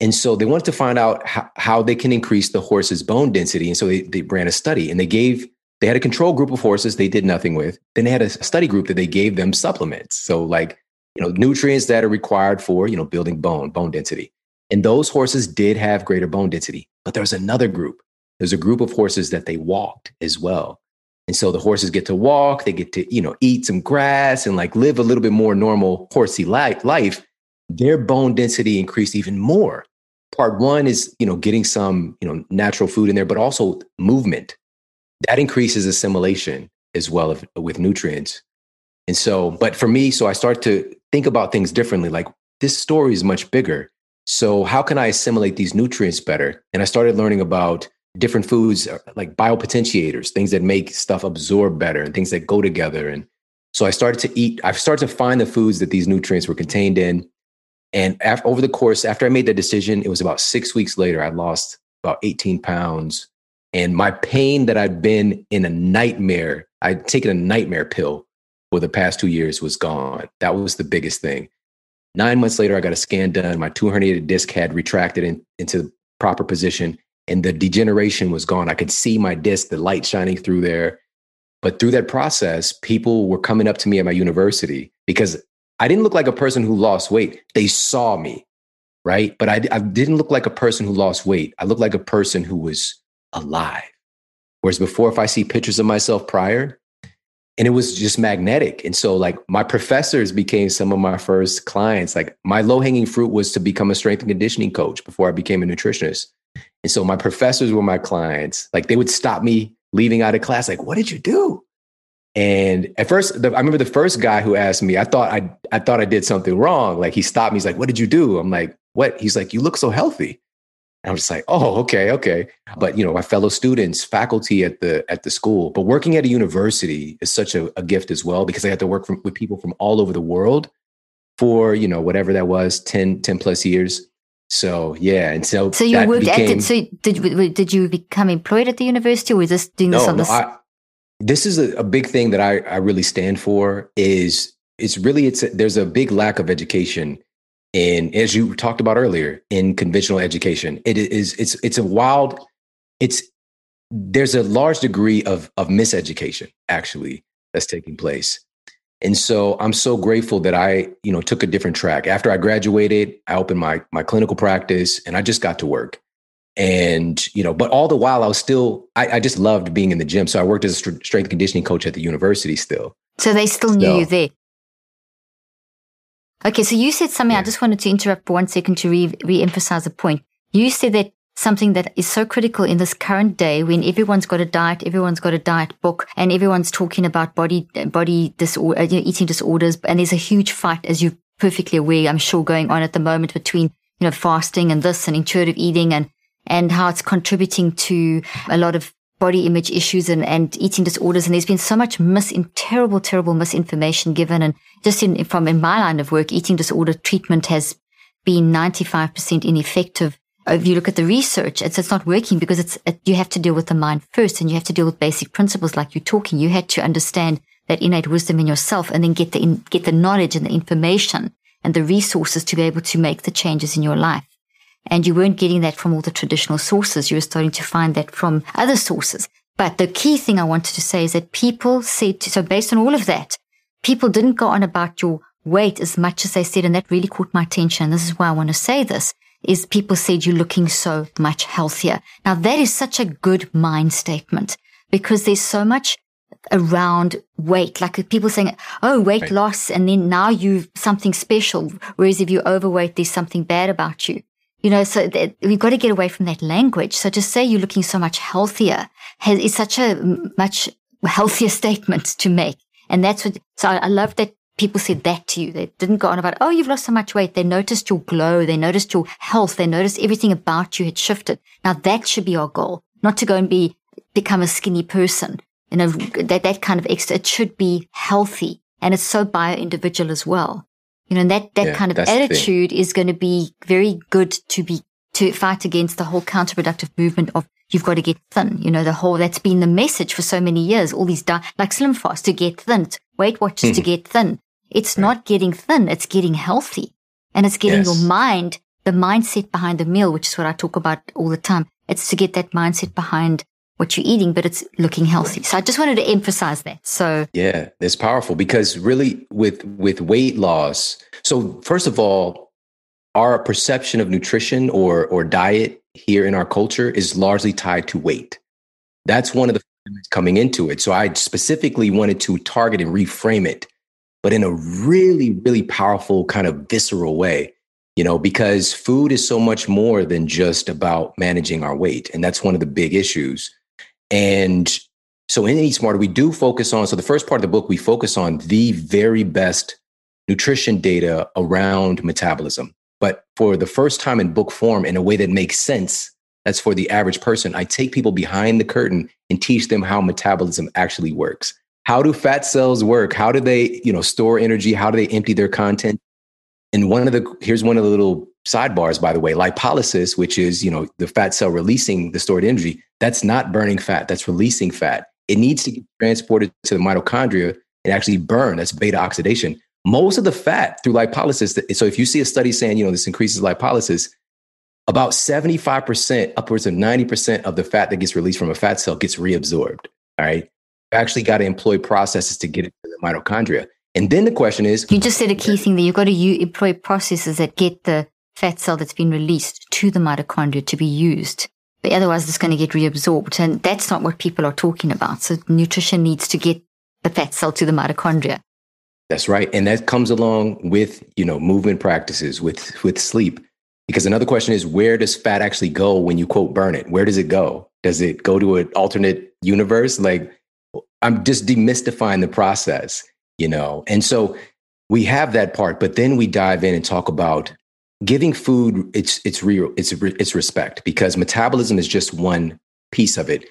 And so they wanted to find out how, how they can increase the horse's bone density. And so they, they ran a study and they gave, they had a control group of horses they did nothing with. Then they had a study group that they gave them supplements. So like, you know, nutrients that are required for, you know, building bone, bone density. And those horses did have greater bone density. But there's another group. There's a group of horses that they walked as well. And so the horses get to walk, they get to, you know, eat some grass and like live a little bit more normal horsey life. Their bone density increased even more part one is you know getting some you know natural food in there but also movement. That increases assimilation as well if, with nutrients. And so but for me so i start to think about things differently like this story is much bigger. So how can i assimilate these nutrients better? And i started learning about different foods uh, like biopotentiators things that make stuff absorb better and things that go together. And So I started to eat, I started to find the foods that these nutrients were contained in. And after, over the course, after I made that decision, it was about six weeks later, I lost about 18 pounds. And my pain that I'd been in a nightmare, I'd taken a nightmare pill for the past two years was gone. That was the biggest thing. Nine months later, I got a scan done. My two herniated disc had retracted in, into the proper position and the degeneration was gone. I could see my disc, the light shining through there. But through that process, people were coming up to me at my university because I didn't look like a person who lost weight. They saw me, right? But I, I didn't look like a person who lost weight. I looked like a person who was alive. Whereas before, if I see pictures of myself prior, and it was just magnetic. And so, like, my professors became some of my first clients. Like, my low hanging fruit was to become a strength and conditioning coach before I became a nutritionist. And so, my professors were my clients. Like, they would stop me leaving out of class, like, what did you do? And at first, the, I remember the first guy who asked me, I thought I, I thought I did something wrong. Like, he stopped me. He's like, what did you do? I'm like, what? He's like, you look so healthy. And I'm just like, oh, okay, okay. But you know, my fellow students, faculty at the at the school, but working at a university is such a, a gift as well because I had to work from, with people from all over the world for you know whatever that was 10, 10 plus years. So yeah, and so so you worked became, at so did did you become employed at the university or was this doing this on no, I, this is a, a, big thing that I, I really stand for is it's really it's a, there's a big lack of education in as you talked about earlier in conventional education. It is it's it's a wild it's there's a large degree of of miseducation actually that's taking place. And so i'm so grateful that i you know took a different track. After i graduated i opened my my clinical practice and i just got to work and you know but all the while i was still i, I just loved being in the gym so i worked as a strength conditioning coach at the university still so they still knew so, you there Okay, so you said something. Yeah. I just wanted to interrupt for one second to re- re-emphasize a point. You said that something that is so critical in this current day when everyone's got a diet, everyone's got a diet book, and everyone's talking about body body disorder, uh, you know, eating disorders, and there's a huge fight, as you're perfectly aware, I'm sure, going on at the moment between you know fasting and this and intuitive eating and and how it's contributing to a lot of body image issues and, and eating disorders. And there's been so much mis, terrible, terrible misinformation given. And just in, from in my line of work, eating disorder treatment has been 95% ineffective. If you look at the research, it's, it's not working because it's, it, you have to deal with the mind first and you have to deal with basic principles like you're talking. You had to understand that innate wisdom in yourself and then get the, in, get the knowledge and the information and the resources to be able to make the changes in your life. And you weren't getting that from all the traditional sources. You were starting to find that from other sources. But the key thing I wanted to say is that people said, to, so based on all of that, people didn't go on about your weight as much as they said, and that really caught my attention. And this is why I want to say this is people said you're looking so much healthier. Now that is such a good mind statement because there's so much around weight, like people saying, Oh, weight right. loss. And then now you've something special. Whereas if you're overweight, there's something bad about you. You know, so that, we've got to get away from that language. So to say you're looking so much healthier has, is such a much healthier statement to make. And that's what, so I, I love that people said that to you. They didn't go on about, oh, you've lost so much weight. They noticed your glow. They noticed your health. They noticed everything about you had shifted. Now that should be our goal, not to go and be, become a skinny person. You know, that, that kind of extra, it should be healthy and it's so bio individual as well. You know, that, that yeah, kind of attitude is going to be very good to be, to fight against the whole counterproductive movement of you've got to get thin. You know, the whole, that's been the message for so many years. All these, di- like Slim Fast to get thin, Weight Watchers to hmm. get thin. It's right. not getting thin. It's getting healthy and it's getting yes. your mind, the mindset behind the meal, which is what I talk about all the time. It's to get that mindset behind what you're eating, but it's looking healthy. So I just wanted to emphasize that. So yeah, it's powerful because really with with weight loss. So first of all, our perception of nutrition or or diet here in our culture is largely tied to weight. That's one of the coming into it. So I specifically wanted to target and reframe it, but in a really really powerful kind of visceral way you know, because food is so much more than just about managing our weight. And that's one of the big issues. And so in Eat Smarter, we do focus on, so the first part of the book, we focus on the very best nutrition data around metabolism. But for the first time in book form, in a way that makes sense, that's for the average person, I take people behind the curtain and teach them how metabolism actually works, how do fat cells work? How do they, you know, store energy? How do they empty their content? And one of the here's one of the little sidebars, by the way, lipolysis, which is, you know, the fat cell releasing the stored energy, that's not burning fat, that's releasing fat. It needs to get transported to the mitochondria and actually burn. That's beta oxidation. Most of the fat through lipolysis. So if you see a study saying, you know, this increases lipolysis, about 75%, upwards of 90% of the fat that gets released from a fat cell gets reabsorbed. All right. You actually got to employ processes to get it to the mitochondria. And then the question is You just said a key thing that You've got to employ processes that get the fat cell that's been released to the mitochondria to be used. But otherwise, it's going to get reabsorbed. And that's not what people are talking about. So nutrition needs to get the fat cell to the mitochondria. That's right. And that comes along with, you know, movement practices, with with sleep. Because another question is where does fat actually go when you quote burn it? Where does it go? Does it go to an alternate universe? Like I'm just demystifying the process, you know. And so we have that part, but then we dive in and talk about giving food it's it's real it's it's respect because metabolism is just one piece of it.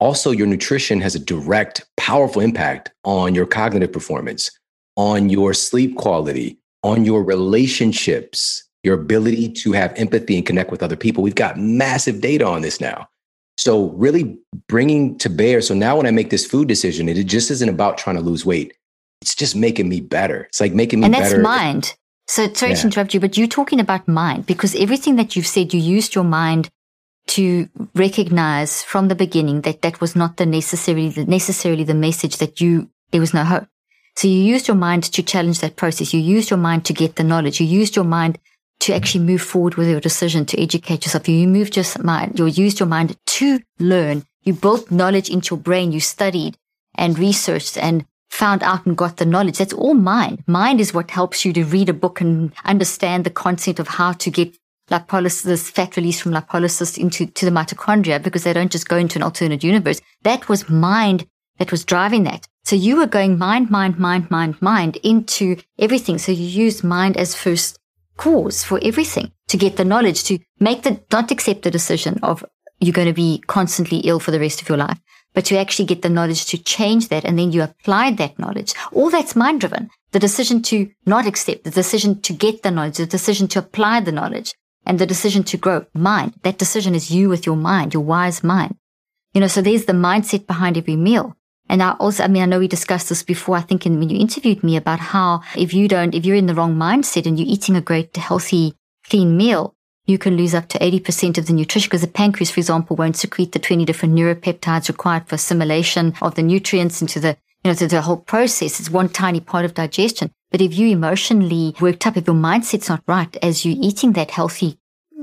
Also your nutrition has a direct powerful impact on your cognitive performance on your sleep quality on your relationships your ability to have empathy and connect with other people. We've got massive data on this now. So really bringing to bear so now when i make this food decision it just isn't about trying to lose weight. It's just making me better. It's like making me and that's better mind so sorry yeah. to interrupt you, but you're talking about mind because everything that you've said, you used your mind to recognize from the beginning that that was not the necessarily the, necessarily the message that you there was no hope. So you used your mind to challenge that process. You used your mind to get the knowledge. You used your mind to actually move forward with your decision to educate yourself. You moved your mind. You used your mind to learn. You built knowledge into your brain. You studied and researched and found out and got the knowledge. That's all mind. Mind is what helps you to read a book and understand the concept of how to get lipolysis, fat release from lipolysis into to the mitochondria because they don't just go into an alternate universe. That was mind that was driving that. So you were going mind, mind, mind, mind, mind into everything. So you use mind as first cause for everything to get the knowledge to make the, not accept the decision of you're going to be constantly ill for the rest of your life, but to actually get the knowledge to change that and then you applied that knowledge. All that's mind driven. The decision to not accept, the decision to get the knowledge, the decision to apply the knowledge and the decision to grow mind. That decision is you with your mind, your wise mind. You know, so there's the mindset behind every meal. And I also, I mean, I know we discussed this before, I think in, when you interviewed me about how if you don't, if you're in the wrong mindset and you're eating a great, healthy, clean meal, you can lose up to 80% of the nutrition because the pancreas, for example, won't secrete the 20 different neuropeptides required for assimilation of the nutrients into the, you know, the whole process. It's one tiny part of digestion. But if you emotionally worked up, if your mindset's not right as you're eating that healthy,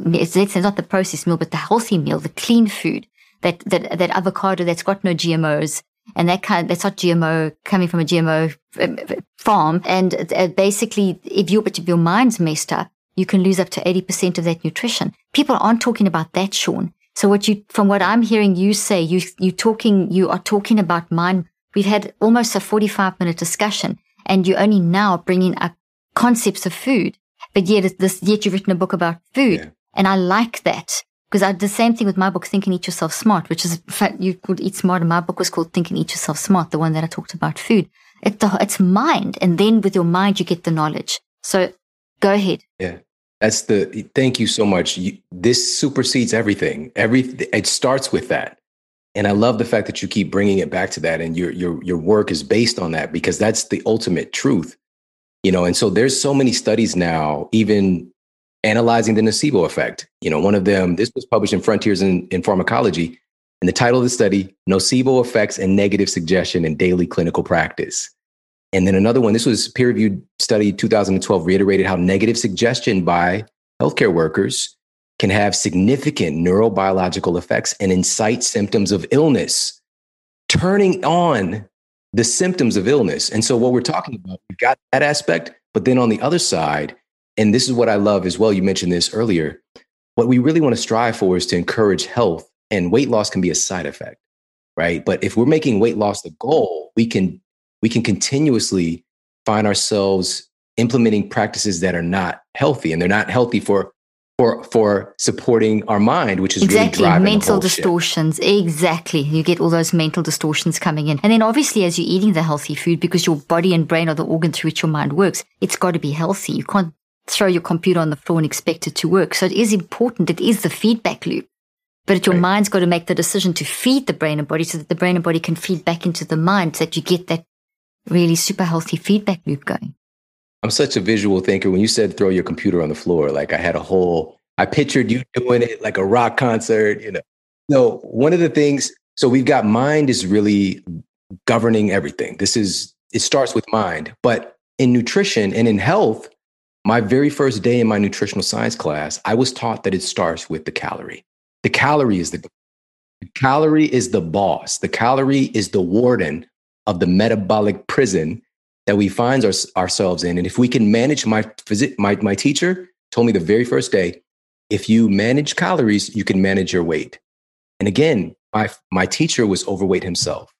it's, it's not the processed meal, but the healthy meal, the clean food, that, that, that avocado that's got no GMOs, and that kind that's not GMO coming from a GMO uh, farm. And uh, basically, if your, if your mind's messed up, you can lose up to 80% of that nutrition. People aren't talking about that, Shawn. So what you, from what I'm hearing you say, you, you talking, you are talking about mind. We've had almost a 45 minute discussion and you're only now bringing up concepts of food, but yet this, yet you've written a book about food. Yeah. And I like that because I did the same thing with my book, Think and Eat Yourself Smart, which is, in fact, you could eat smart. And my book was called Think and Eat Yourself Smart, the one that I talked about food. It, it's mind. And then with your mind, you get the knowledge. So go ahead. That's the thank you so much. You, this supersedes everything. Every it starts with that, and I love the fact that you keep bringing it back to that, and your your your work is based on that because that's the ultimate truth, you know. And so there's so many studies now, even analyzing the nocebo effect. You know, one of them this was published in Frontiers in, in Pharmacology, and the title of the study: Nocebo effects and negative suggestion in daily clinical practice. And then another one, this was a peer reviewed study 2012, reiterated how negative suggestion by healthcare workers can have significant neurobiological effects and incite symptoms of illness, turning on the symptoms of illness. And so, what we're talking about, we've got that aspect, but then on the other side, and this is what I love as well, you mentioned this earlier, what we really want to strive for is to encourage health, and weight loss can be a side effect, right? But if we're making weight loss the goal, we can we can continuously find ourselves implementing practices that are not healthy and they're not healthy for for for supporting our mind, which is exactly really mental distortions. Shit. Exactly, you get all those mental distortions coming in, and then obviously as you're eating the healthy food, because your body and brain are the organ through which your mind works, it's got to be healthy. You can't throw your computer on the floor and expect it to work. So it is important. It is the feedback loop. But your right. mind's got to make the decision to feed the brain and body so that the brain and body can feed back into the mind so that you get that really super healthy feedback loop going. I'm such a visual thinker. When you said throw your computer on the floor, like I had a whole, I pictured you doing it like a rock concert, you know. So one of the things, so we've got mind is really governing everything. This is, it starts with mind. But in nutrition and in health, my very first day in my nutritional science class, I was taught that it starts with the calorie. The calorie is the, the calorie is the boss. The calorie is the warden of the metabolic prison that we find our, ourselves in. And if we can manage my my, my teacher told me the very first day, if you manage calories, you can manage your weight. And again, my, my teacher was overweight himself.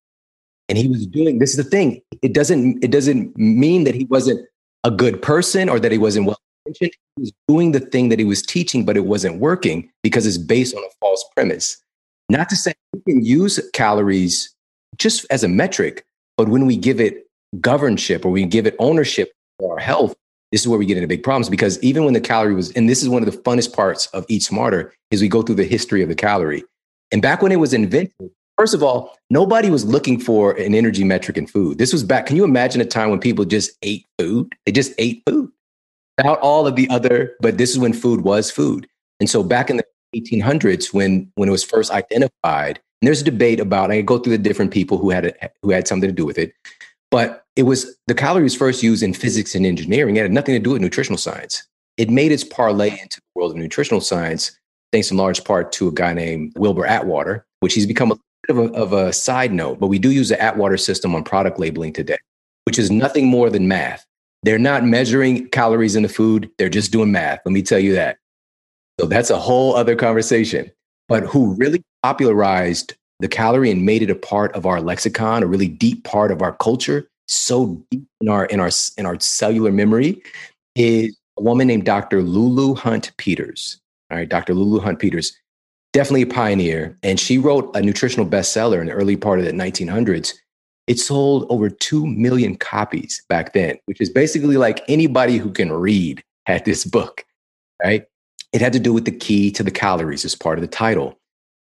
And he was doing, this is the thing. It doesn't, it doesn't mean that he wasn't a good person or that he wasn't well intentioned. He was doing the thing that he was teaching, but it wasn't working because it's based on a false premise. Not to say we can use calories just as a metric, but when we give it governship or we give it ownership for our health, this is where we get into big problems because even when the calorie was, and this is one of the funnest parts of Eat Smarter, is we go through the history of the calorie. And back when it was invented, first of all, nobody was looking for an energy metric in food. This was back, can you imagine a time when people just ate food? They just ate food without all of the other, but this is when food was food. And so back in the 1800s, when, when it was first identified, and there's a debate about, I go through the different people who had, it, who had something to do with it. But it was the calories first used in physics and engineering. It had nothing to do with nutritional science. It made its parlay into the world of nutritional science, thanks in large part to a guy named Wilbur Atwater, which he's become a bit of a, of a side note. But we do use the Atwater system on product labeling today, which is nothing more than math. They're not measuring calories in the food, they're just doing math. Let me tell you that. So that's a whole other conversation. But who really popularized the calorie and made it a part of our lexicon, a really deep part of our culture, so deep in our in our in our cellular memory, is a woman named Dr. Lulu Hunt Peters. All right, Dr. Lulu Hunt Peters, definitely a pioneer, and she wrote a nutritional bestseller in the early part of the 1900s. It sold over 2 million copies back then, which is basically like anybody who can read had this book, right? It had to do with the key to the calories as part of the title.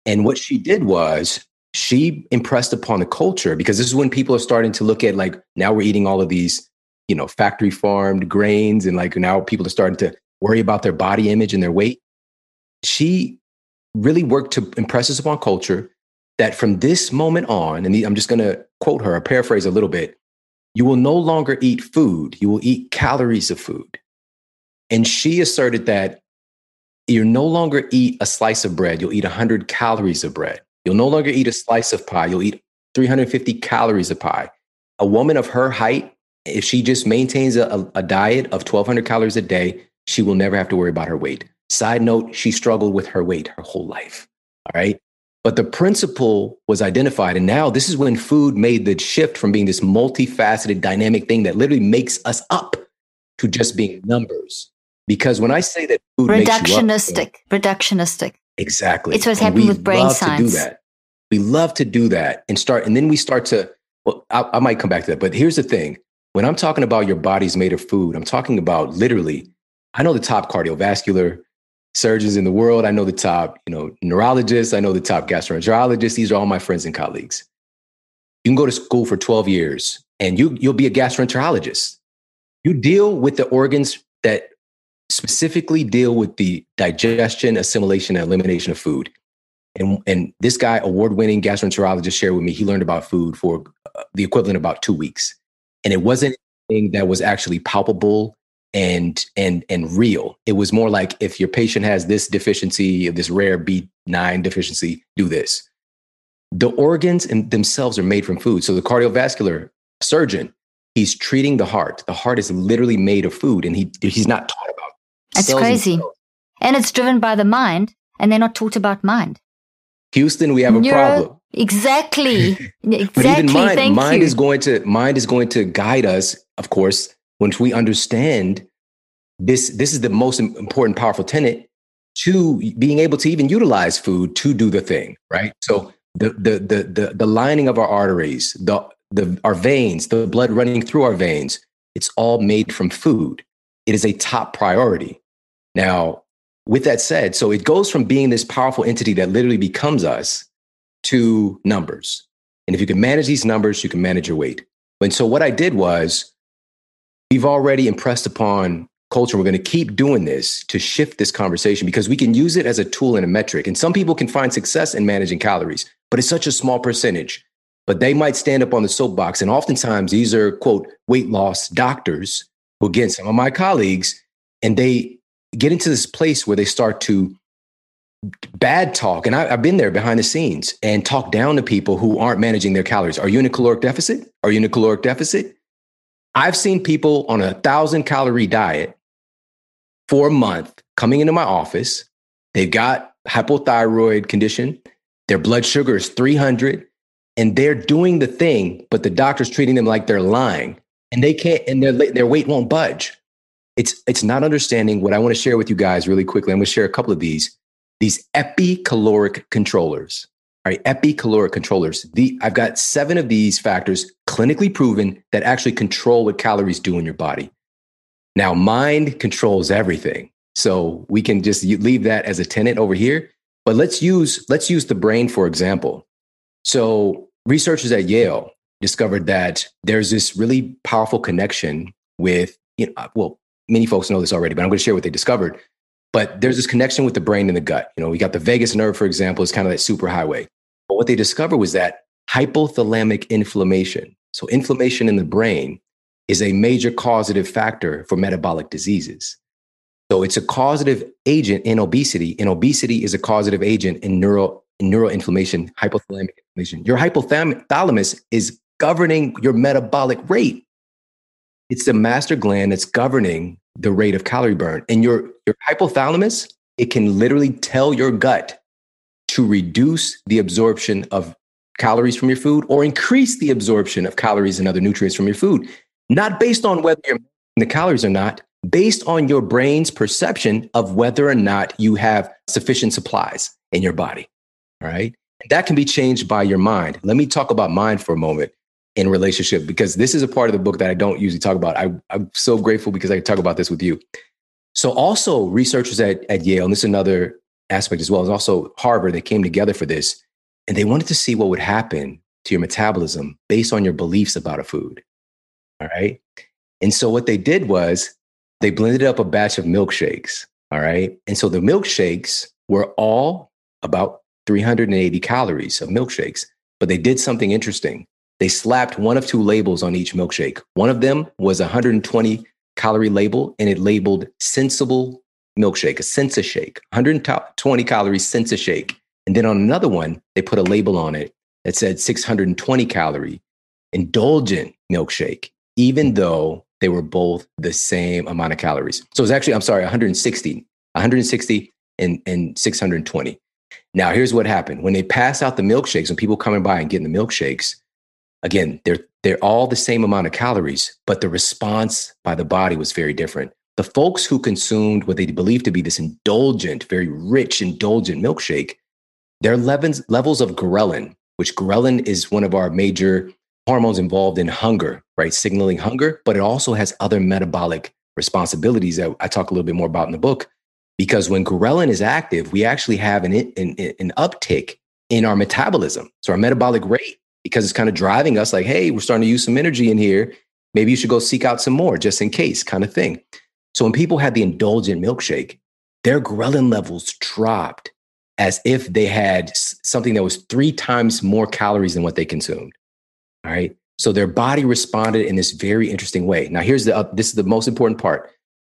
And what she did was she impressed upon the culture because this is when people are starting to look at like now we're eating all of these, you know, factory farmed grains and like now people are starting to worry about their body image and their weight. She really worked to impress us upon culture that from this moment on, and I'm just going to quote her, paraphrase a little bit, you will no longer eat food, you will eat calories of food. And she asserted that you no longer eat a slice of bread, you'll eat 100 calories of bread. You'll no longer eat a slice of pie, you'll eat 350 calories of pie. A woman of her height, if she just maintains a, a diet of 1,200 calories a day, she will never have to worry about her weight. Side note, she struggled with her weight her whole life. All right. But the principle was identified. And now this is when food made the shift from being this multifaceted, dynamic thing that literally makes us up to just being numbers. Because when I say that food reductionistic, up, reductionistic. Exactly. It's what's happening with brain science. We love to do that. We love to do that and start, and then we start to. Well, I, I might come back to that, but here's the thing: when I'm talking about your body's made of food, I'm talking about literally. I know the top cardiovascular surgeons in the world. I know the top, you know, neurologists. I know the top gastroenterologists. These are all my friends and colleagues. You can go to school for 12 years and you you'll be a gastroenterologist. You deal with the organs that specifically deal with the digestion, assimilation, and elimination of food. And, and this guy, award winning gastroenterologist, shared with me he learned about food for uh, the equivalent of about two weeks. And it wasn't anything that was actually palpable and and and real. It was more like if your patient has this deficiency, this rare B9 deficiency, do this. The organs in themselves are made from food. So the cardiovascular surgeon, he's treating the heart. The heart is literally made of food, and he he's not taught it's crazy. And it's driven by the mind, and they're not taught about mind. Houston, we have a Neuro- problem. Exactly. exactly. but even mind, Thank mind you. is going to mind is going to guide us, of course, once we understand this. This is the most important, powerful tenet. to being able to even utilize food to do the thing, right? So the the the the, the lining of our arteries, the the our veins, the blood running through our veins, it's all made from food. It is a top priority. Now, with that said, so it goes from being this powerful entity that literally becomes us to numbers. And if you can manage these numbers, you can manage your weight. And so what I did was we've already impressed upon culture. We're going to keep doing this to shift this conversation because we can use it as a tool and a metric. And some people can find success in managing calories, but it's such a small percentage. But they might stand up on the soapbox. And oftentimes these are, quote, weight loss doctors who, again, some of my colleagues, and they get into this place where they start to bad talk. And I, have been there behind the scenes and talk down to people who aren't managing their calories. Are you in a caloric deficit? Are you in a caloric deficit? I've seen people on a thousand calorie diet for a month coming into my office. They've got hypothyroid condition. Their blood sugar is 300 and they're doing the thing, but the doctor's treating them like they're lying and they can't, and their, their weight won't budge. It's, it's not understanding what I want to share with you guys really quickly. I'm going to share a couple of these, these epicaloric controllers. All right, epicaloric controllers. The, I've got seven of these factors clinically proven that actually control what calories do in your body. Now, mind controls everything. So we can just leave that as a tenant over here. But let's use, let's use the brain, for example. So researchers at Yale discovered that there's this really powerful connection with, you know, uh, well, many folks know this already, but I'm going to share what they discovered. But there's this connection with the brain and the gut. You know, we got the vagus nerve, for example, is kind of that superhighway. But what they discovered was that hypothalamic inflammation, so inflammation in the brain, is a major causative factor for metabolic diseases. So it's a causative agent in obesity, and obesity is a causative agent in neural neuroinflammation, hypothalamic inflammation. Your hypothalamus is governing your metabolic rate. It's the master gland that's governing the rate of calorie burn. And your, your hypothalamus, it can literally tell your gut to reduce the absorption of calories from your food or increase the absorption of calories and other nutrients from your food, not based on whether you're the calories or not, based on your brain's perception of whether or not you have sufficient supplies in your body. All right. That can be changed by your mind. Let me talk about mind for a moment in relationship because this is a part of the book that I don't usually talk about. I, am so grateful because I can talk about this with you. So, also, researchers at, at Yale, and this is another aspect as well, is also Harvard, they came together for this and they wanted to see what would happen to your metabolism based on your beliefs about a food. All right. And so, what they did was they blended up a batch of milkshakes. All right. And so the milkshakes were all about 380 calories of milkshakes. But they did something interesting. They slapped one of two labels on each milkshake. One of them was a 120 calorie label, and it labeled sensible milkshake, a Sensi-Shake, 120 calories Sensi-Shake. And then on another one, they put a label on it that said 620 calorie indulgent milkshake, even though they were both the same amount of calories. So it was actually, I'm sorry, 160, 160 and, and 620. Now, here's what happened. When they pass out the milkshakes, when people coming by and getting the milkshakes, again, they're they're all the same amount of calories, but the response by the body was very different. The folks who consumed what they believed to be this indulgent, very rich, indulgent milkshake, their levels, levels of ghrelin, which ghrelin is one of our major hormones involved in hunger, right? Signaling hunger, but it also has other metabolic responsibilities that I talk a little bit more about in the book because when ghrelin is active, we actually have an, an, an uptick in our metabolism. So our metabolic rate, because it's kind of driving us like, hey, we're starting to use some energy in here. Maybe you should go seek out some more just in case, kind of thing. So when people had the indulgent milkshake, their ghrelin levels dropped as if they had something that was three times more calories than what they consumed. All right. So their body responded in this very interesting way. Now, here's the uh, this is the most important part.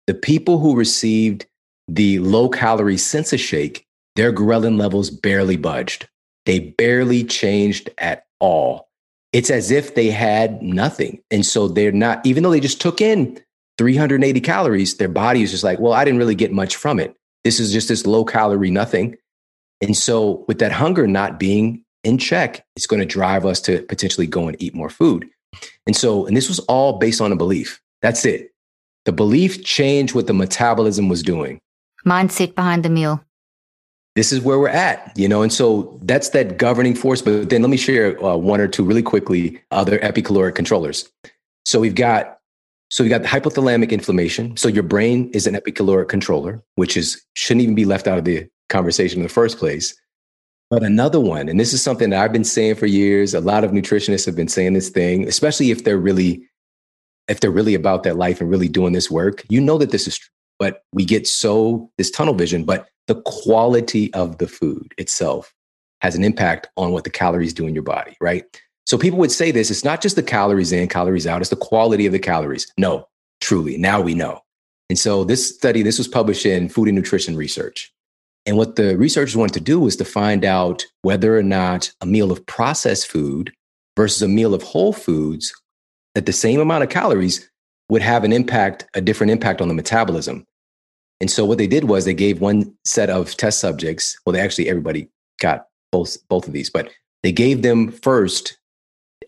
The people who received the low calorie Sensi-Shake, their ghrelin levels barely budged. They barely changed at all. It's as if they had nothing. And so they're not, even though they just took in 380 calories, their body is just like, well, I didn't really get much from it. This is just this low calorie nothing. And so, with that hunger not being in check, it's going to drive us to potentially go and eat more food. And so, and this was all based on a belief. That's it. The belief changed what the metabolism was doing mindset behind the meal. This is where we're at, you know, and so that's that governing force. But then let me share uh, one or two really quickly other epicaloric controllers. So we've got so we got the hypothalamic inflammation. So your brain is an epicaloric controller, which is shouldn't even be left out of the conversation in the first place. But another one, and this is something that I've been saying for years. A lot of nutritionists have been saying this thing, especially if they're really, if they're really about that life and really doing this work. You know that this is true, but we get so this tunnel vision. But the quality of the food itself has an impact on what the calories do in your body, right? So people would say this: it's not just the calories in, calories out; it's the quality of the calories. No, truly, now we know. And so this study, this was published in Food and Nutrition Research. And what the researchers wanted to do was to find out whether or not a meal of processed food versus a meal of whole foods at the same amount of calories would have an impact, a different impact on the metabolism. And so what they did was they gave one set of test subjects. Well, they actually everybody got both both of these, but they gave them first.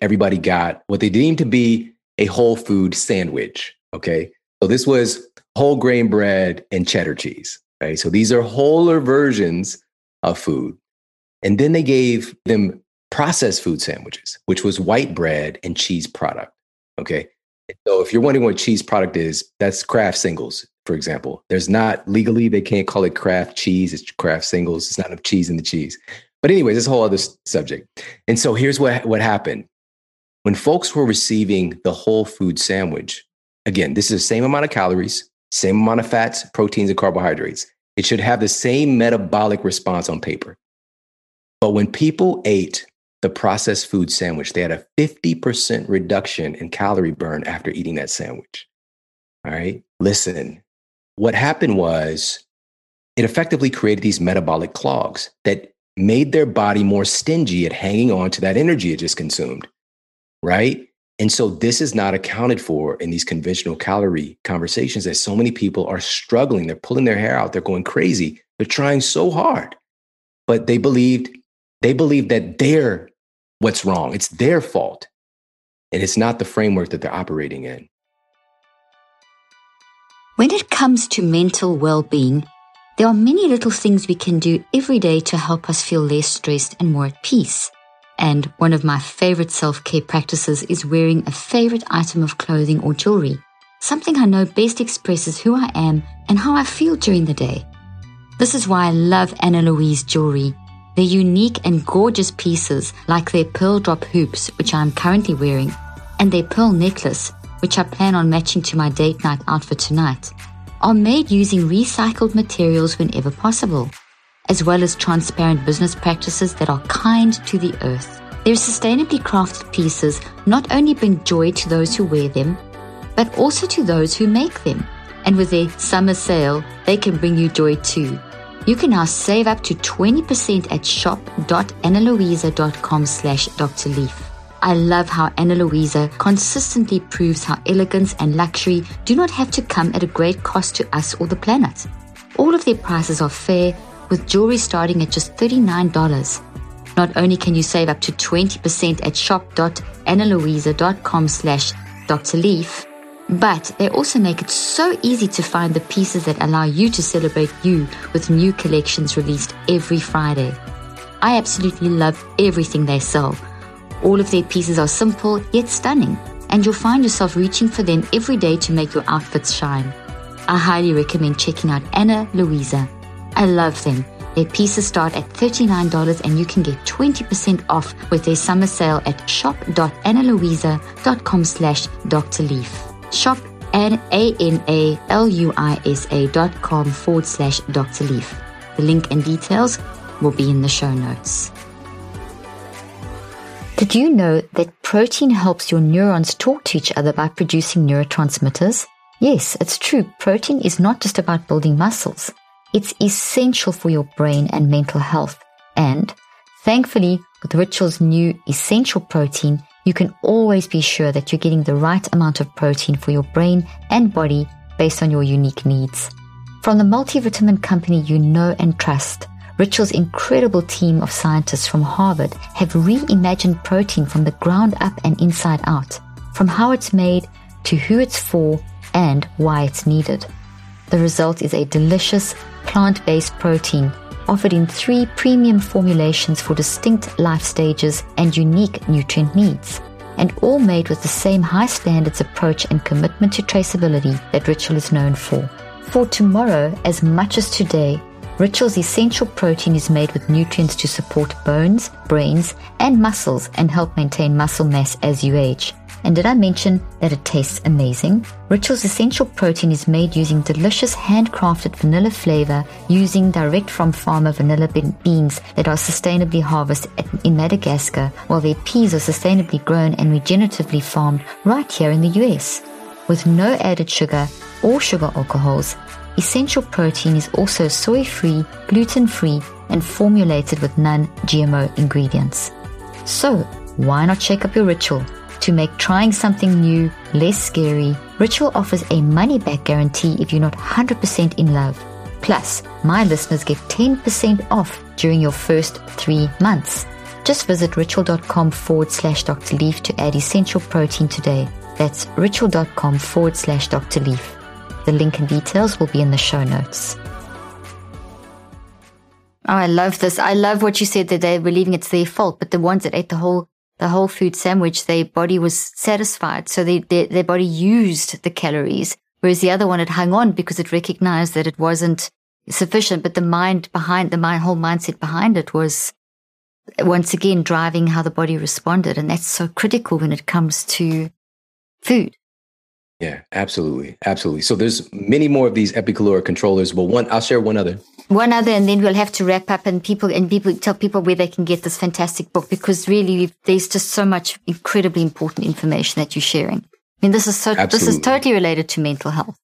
Everybody got what they deemed to be a whole food sandwich. Okay, so this was whole grain bread and cheddar cheese. Right? So these are wholer versions of food. And then they gave them processed food sandwiches, which was white bread and cheese product. Okay. So if you're wondering what cheese product is, that's Kraft singles, for example. There's not legally, they can't call it Kraft cheese. It's Kraft singles. It's not enough cheese in the cheese. But anyways, this whole other subject. And so here's what, what happened. When folks were receiving the whole food sandwich, again, this is the same amount of calories, same amount of fats, proteins, and carbohydrates. It should have the same metabolic response on paper. But when people ate the processed food sandwich, they had a 50% reduction in calorie burn after eating that sandwich. All right. Listen, what happened was it effectively created these metabolic clogs that made their body more stingy at hanging on to that energy it just consumed. Right. And so this is not accounted for in these conventional calorie conversations that so many people are struggling. They're pulling their hair out. They're going crazy. They're trying so hard. But they believed, they believe that they're what's wrong. It's their fault. And it's not the framework that they're operating in. When it comes to mental well being, there are many little things we can do every day to help us feel less stressed and more at peace. And one of my favorite self care practices is wearing a favorite item of clothing or jewelry, something I know best expresses who I am and how I feel during the day. This is why I love Ana Luisa jewelry. Their unique and gorgeous pieces, like their pearl drop hoops, which I am currently wearing, and their pearl necklace, which I plan on matching to my date night outfit tonight, are made using recycled materials whenever possible as well as transparent business practices that are kind to the earth. Their sustainably crafted pieces not only bring joy to those who wear them, but also to those who make them. And with their summer sale, they can bring you joy too. You can now save up to 20% at shop.analuisa.com slash Dr. Leaf. I love how Ana Luisa consistently proves how elegance and luxury do not have to come at a great cost to us or the planet. All of their prices are fair with jewelry starting at just $39. Not only can you save up to 20% at shop.analuisa.com slash Dr. Leaf, but they also make it so easy to find the pieces that allow you to celebrate you with new collections released every Friday. I absolutely love everything they sell. All of their pieces are simple yet stunning, and you'll find yourself reaching for them every day to make your outfits shine. I highly recommend checking out Ana Luisa. I love them. Their pieces start at $39 and you can get 20% off with their summer sale at shop.analuisa.com slash Dr. Leaf. Shop at A-N-A-L-U-I-S-A dot com forward slash Dr. Leaf. The link and details will be in the show notes. Did you know that protein helps your neurons talk to each other by producing neurotransmitters? Yes, it's true. Protein is not just about building muscles. It's essential for your brain and mental health. And thankfully, with Ritual's new essential protein, you can always be sure that you're getting the right amount of protein for your brain and body based on your unique needs. From the multivitamin company you know and trust, Ritual's incredible team of scientists from Harvard have reimagined protein from the ground up and inside out, from how it's made to who it's for and why it's needed. The result is a delicious, plant based protein offered in three premium formulations for distinct life stages and unique nutrient needs, and all made with the same high standards approach and commitment to traceability that Ritual is known for. For tomorrow, as much as today, Ritual's essential protein is made with nutrients to support bones, brains, and muscles and help maintain muscle mass as you age. And did I mention that it tastes amazing? Ritual's essential protein is made using delicious handcrafted vanilla flavor using direct from farmer vanilla beans that are sustainably harvested in Madagascar, while their peas are sustainably grown and regeneratively farmed right here in the US. With no added sugar or sugar alcohols, Essential protein is also soy free, gluten free, and formulated with non GMO ingredients. So, why not shake up your ritual? To make trying something new less scary, Ritual offers a money back guarantee if you're not 100% in love. Plus, my listeners get 10% off during your first three months. Just visit ritual.com forward slash Dr. Leaf to add essential protein today. That's ritual.com forward slash Dr. Leaf. The link and details will be in the show notes. Oh, I love this. I love what you said that they were believing it's their fault, but the ones that ate the whole the whole food sandwich, their body was satisfied, so they, their their body used the calories, whereas the other one had hung on because it recognized that it wasn't sufficient. But the mind behind the my whole mindset behind it was once again driving how the body responded, and that's so critical when it comes to food. Yeah, absolutely. Absolutely. So there's many more of these epicaloric controllers. But one, I'll share one other. One other, and then we'll have to wrap up and people, and people tell people where they can get this fantastic book because really there's just so much incredibly important information that you're sharing. I mean, this is so, absolutely. this is totally related to mental health.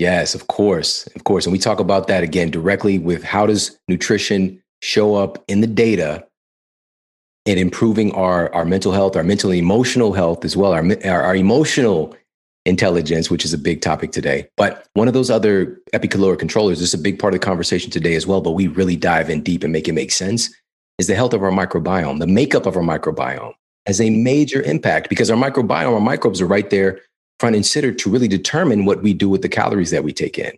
Yes, of course. Of course. And we talk about that again directly with how does nutrition show up in the data in improving our, our mental health, our mental and emotional health as well, our, our, our emotional intelligence, which is a big topic today. But one of those other epicaloric controllers, is a big part of the conversation today as well, but we really dive in deep and make it make sense, is the health of our microbiome. The makeup of our microbiome has a major impact because our microbiome, our microbes are right there front and center to really determine what we do with the calories that we take in.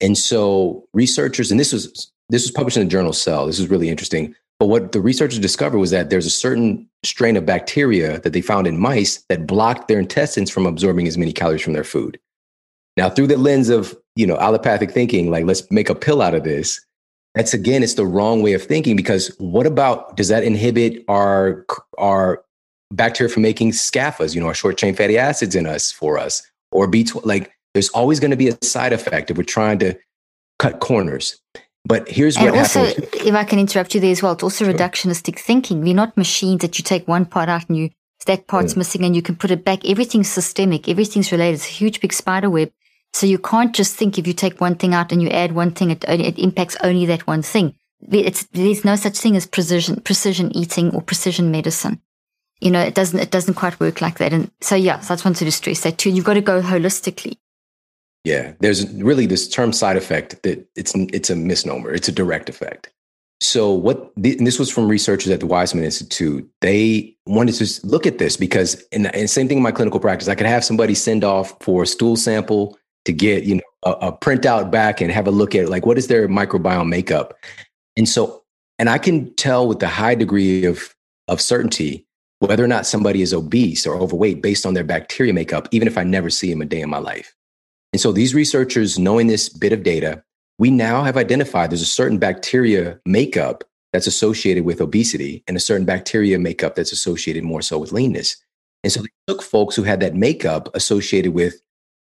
And so researchers, and this was this was published in the journal Cell. This is really interesting. But what the researchers discovered was that there's a certain strain of bacteria that they found in mice that blocked their intestines from absorbing as many calories from their food. Now, through the lens of you know allopathic thinking, like let's make a pill out of this. That's again, it's the wrong way of thinking because what about does that inhibit our our bacteria from making SCAFAs, you know, our short chain fatty acids in us for us, or B12? Like, there's always going to be a side effect if we're trying to cut corners. But here's and what also, happens. if I can interrupt you there as well, it's also sure. reductionistic thinking. We're not machines that you take one part out and you that part's mm. missing and you can put it back. Everything's systemic. Everything's related. It's a huge big spider web. So you can't just think if you take one thing out and you add one thing, it, it impacts only that one thing. It's, there's no such thing as precision, precision eating or precision medicine. You know, it doesn't, it doesn't quite work like that. And so, yeah, so I just wanted to stress that too. You've got to go holistically. Yeah, there's really this term side effect that it's it's a misnomer. It's a direct effect. So what this was from researchers at the Weizmann Institute. They wanted to look at this because and, and same thing in my clinical practice. I could have somebody send off for a stool sample to get you know a, a printout back and have a look at like what is their microbiome makeup. And so and I can tell with a high degree of of certainty whether or not somebody is obese or overweight based on their bacteria makeup, even if I never see them a day in my life. And so these researchers, knowing this bit of data, we now have identified there's a certain bacteria makeup that's associated with obesity and a certain bacteria makeup that's associated more so with leanness. And so they took folks who had that makeup associated with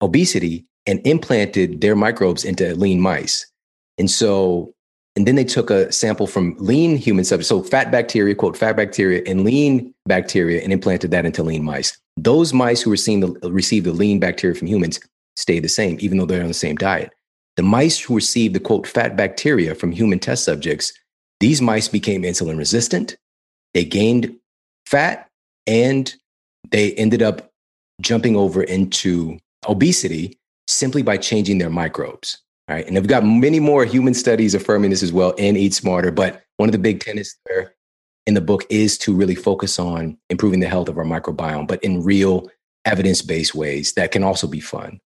obesity and implanted their microbes into lean mice. And so, and then they took a sample from lean human subjects, so fat bacteria, quote, fat bacteria and lean bacteria, and implanted that into lean mice. Those mice who were seeing the, received the lean bacteria from humans stay the same, even though they're on the same diet. The mice who received the quote fat bacteria from human test subjects, these mice became insulin resistant. They gained fat and they ended up jumping over into obesity simply by changing their microbes. Right. And I've got many more human studies affirming this as well and eat smarter. But one of the big tenets there in the book is to really focus on improving the health of our microbiome, but in real evidence based ways that can also be fun.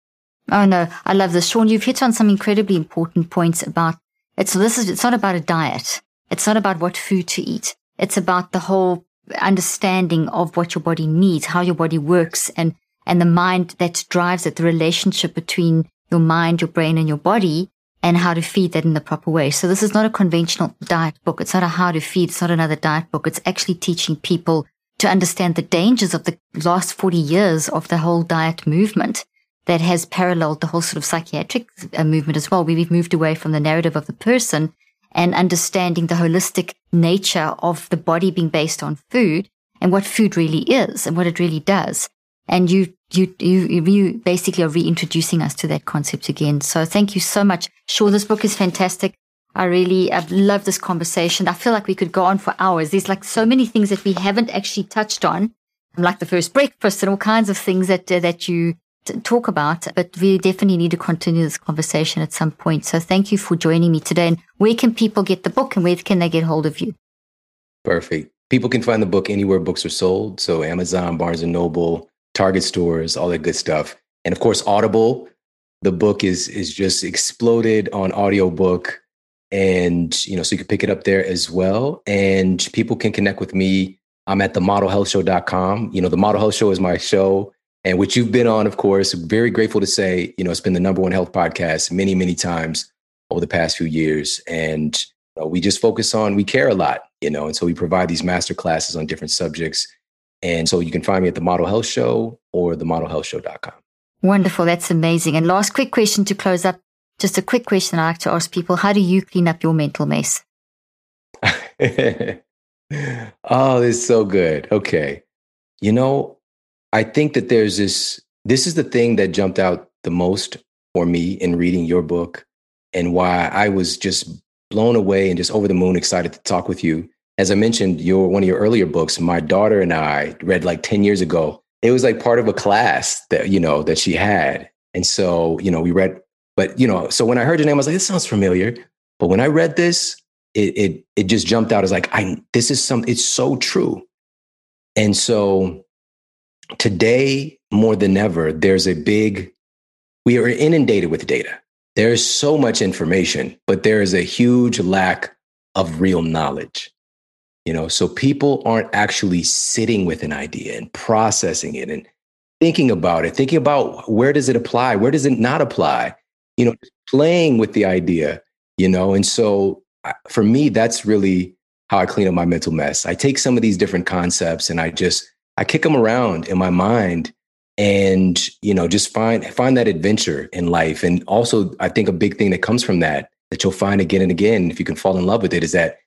Oh no, I love this. Shawn, you've hit on some incredibly important points about It's this is it's not about a diet. It's not about what food to eat. It's about the whole understanding of what your body needs, how your body works, and and the mind that drives it, the relationship between your mind, your brain, and your body, and how to feed that in the proper way. So this is not a conventional diet book. It's not a how to feed. It's not another diet book. It's actually teaching people to understand the dangers of the last 40 years of the whole diet movement that has paralleled the whole sort of psychiatric uh, movement as well. We've moved away from the narrative of the person and understanding the holistic nature of the body being based on food and what food really is and what it really does. And you, you, you, you basically are reintroducing us to that concept again. So thank you so much. Sure, this book is fantastic. I really, I've loved this conversation. I feel like we could go on for hours. There's like so many things that we haven't actually touched on, like the first breakfast and all kinds of things that, uh, that you talk about, but we definitely need to continue this conversation at some point. So thank you for joining me today. And where can people get the book and where can they get hold of you? Perfect. People can find the book anywhere books are sold. So Amazon, Barnes and Noble, Target stores, all that good stuff. And of course, Audible. The book is is just exploded on audiobook. And you know, so you can pick it up there as well. And people can connect with me. I'm at the modelhealthshow.com. You know, the Model Health Show is my show and which you've been on, of course. Very grateful to say, you know, it's been the number one health podcast many, many times over the past few years. And you know, we just focus on, we care a lot, you know, and so we provide these master classes on different subjects. And so you can find me at the Model Health Show or the modelhealthshow.com. Wonderful. That's amazing. And last quick question to close up. Just a quick question I like to ask people. How do you clean up your mental mess? oh, it's so good. Okay. You know, I think that there's this, this is the thing that jumped out the most for me in reading your book and why I was just blown away and just over the moon excited to talk with you. As I mentioned, your one of your earlier books, my daughter and I read like 10 years ago. It was like part of a class that, you know, that she had. And so, you know, we read, but you know, so when I heard your name, I was like, this sounds familiar. But when I read this, it it it just jumped out as like, I this is some, it's so true. And so today more than ever, there's a big, we are inundated with data. There's so much information, but there is a huge lack of real knowledge. You know, so people aren't actually sitting with an idea and processing it and thinking about it, thinking about where does it apply, where does it not apply, you know, playing with the idea, you know. And so uh, for me, that's really how I clean up my mental mess. I take some of these different concepts and I just I kick them around in my mind and you know just find find that adventure in life. And also i think a big thing that comes from that that you'll find again and again if you can fall in love with it is that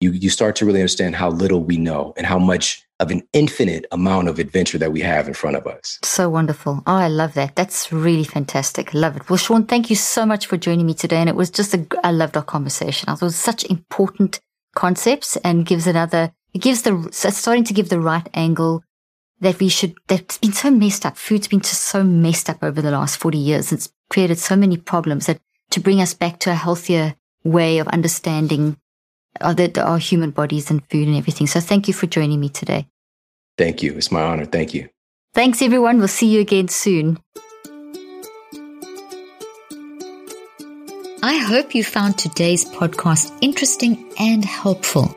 you you start to really understand how little we know and how much of an infinite amount of adventure that we have in front of us. So wonderful. Oh i love that. That's really fantastic. Love it. Well Shawn, thank you so much for joining me today. And it was just a i loved our conversation. I thought it was such important concepts and gives another it gives the starting to give the right angle that we should, that's been so messed up. Food's been just so messed up over the last 40 years. It's created so many problems that to bring us back to a healthier way of understanding our, our human bodies and food and everything. So thank you for joining me today. Thank you. It's my honor. Thank you. Thanks, everyone. We'll see you again soon. I hope you found today's podcast interesting and helpful.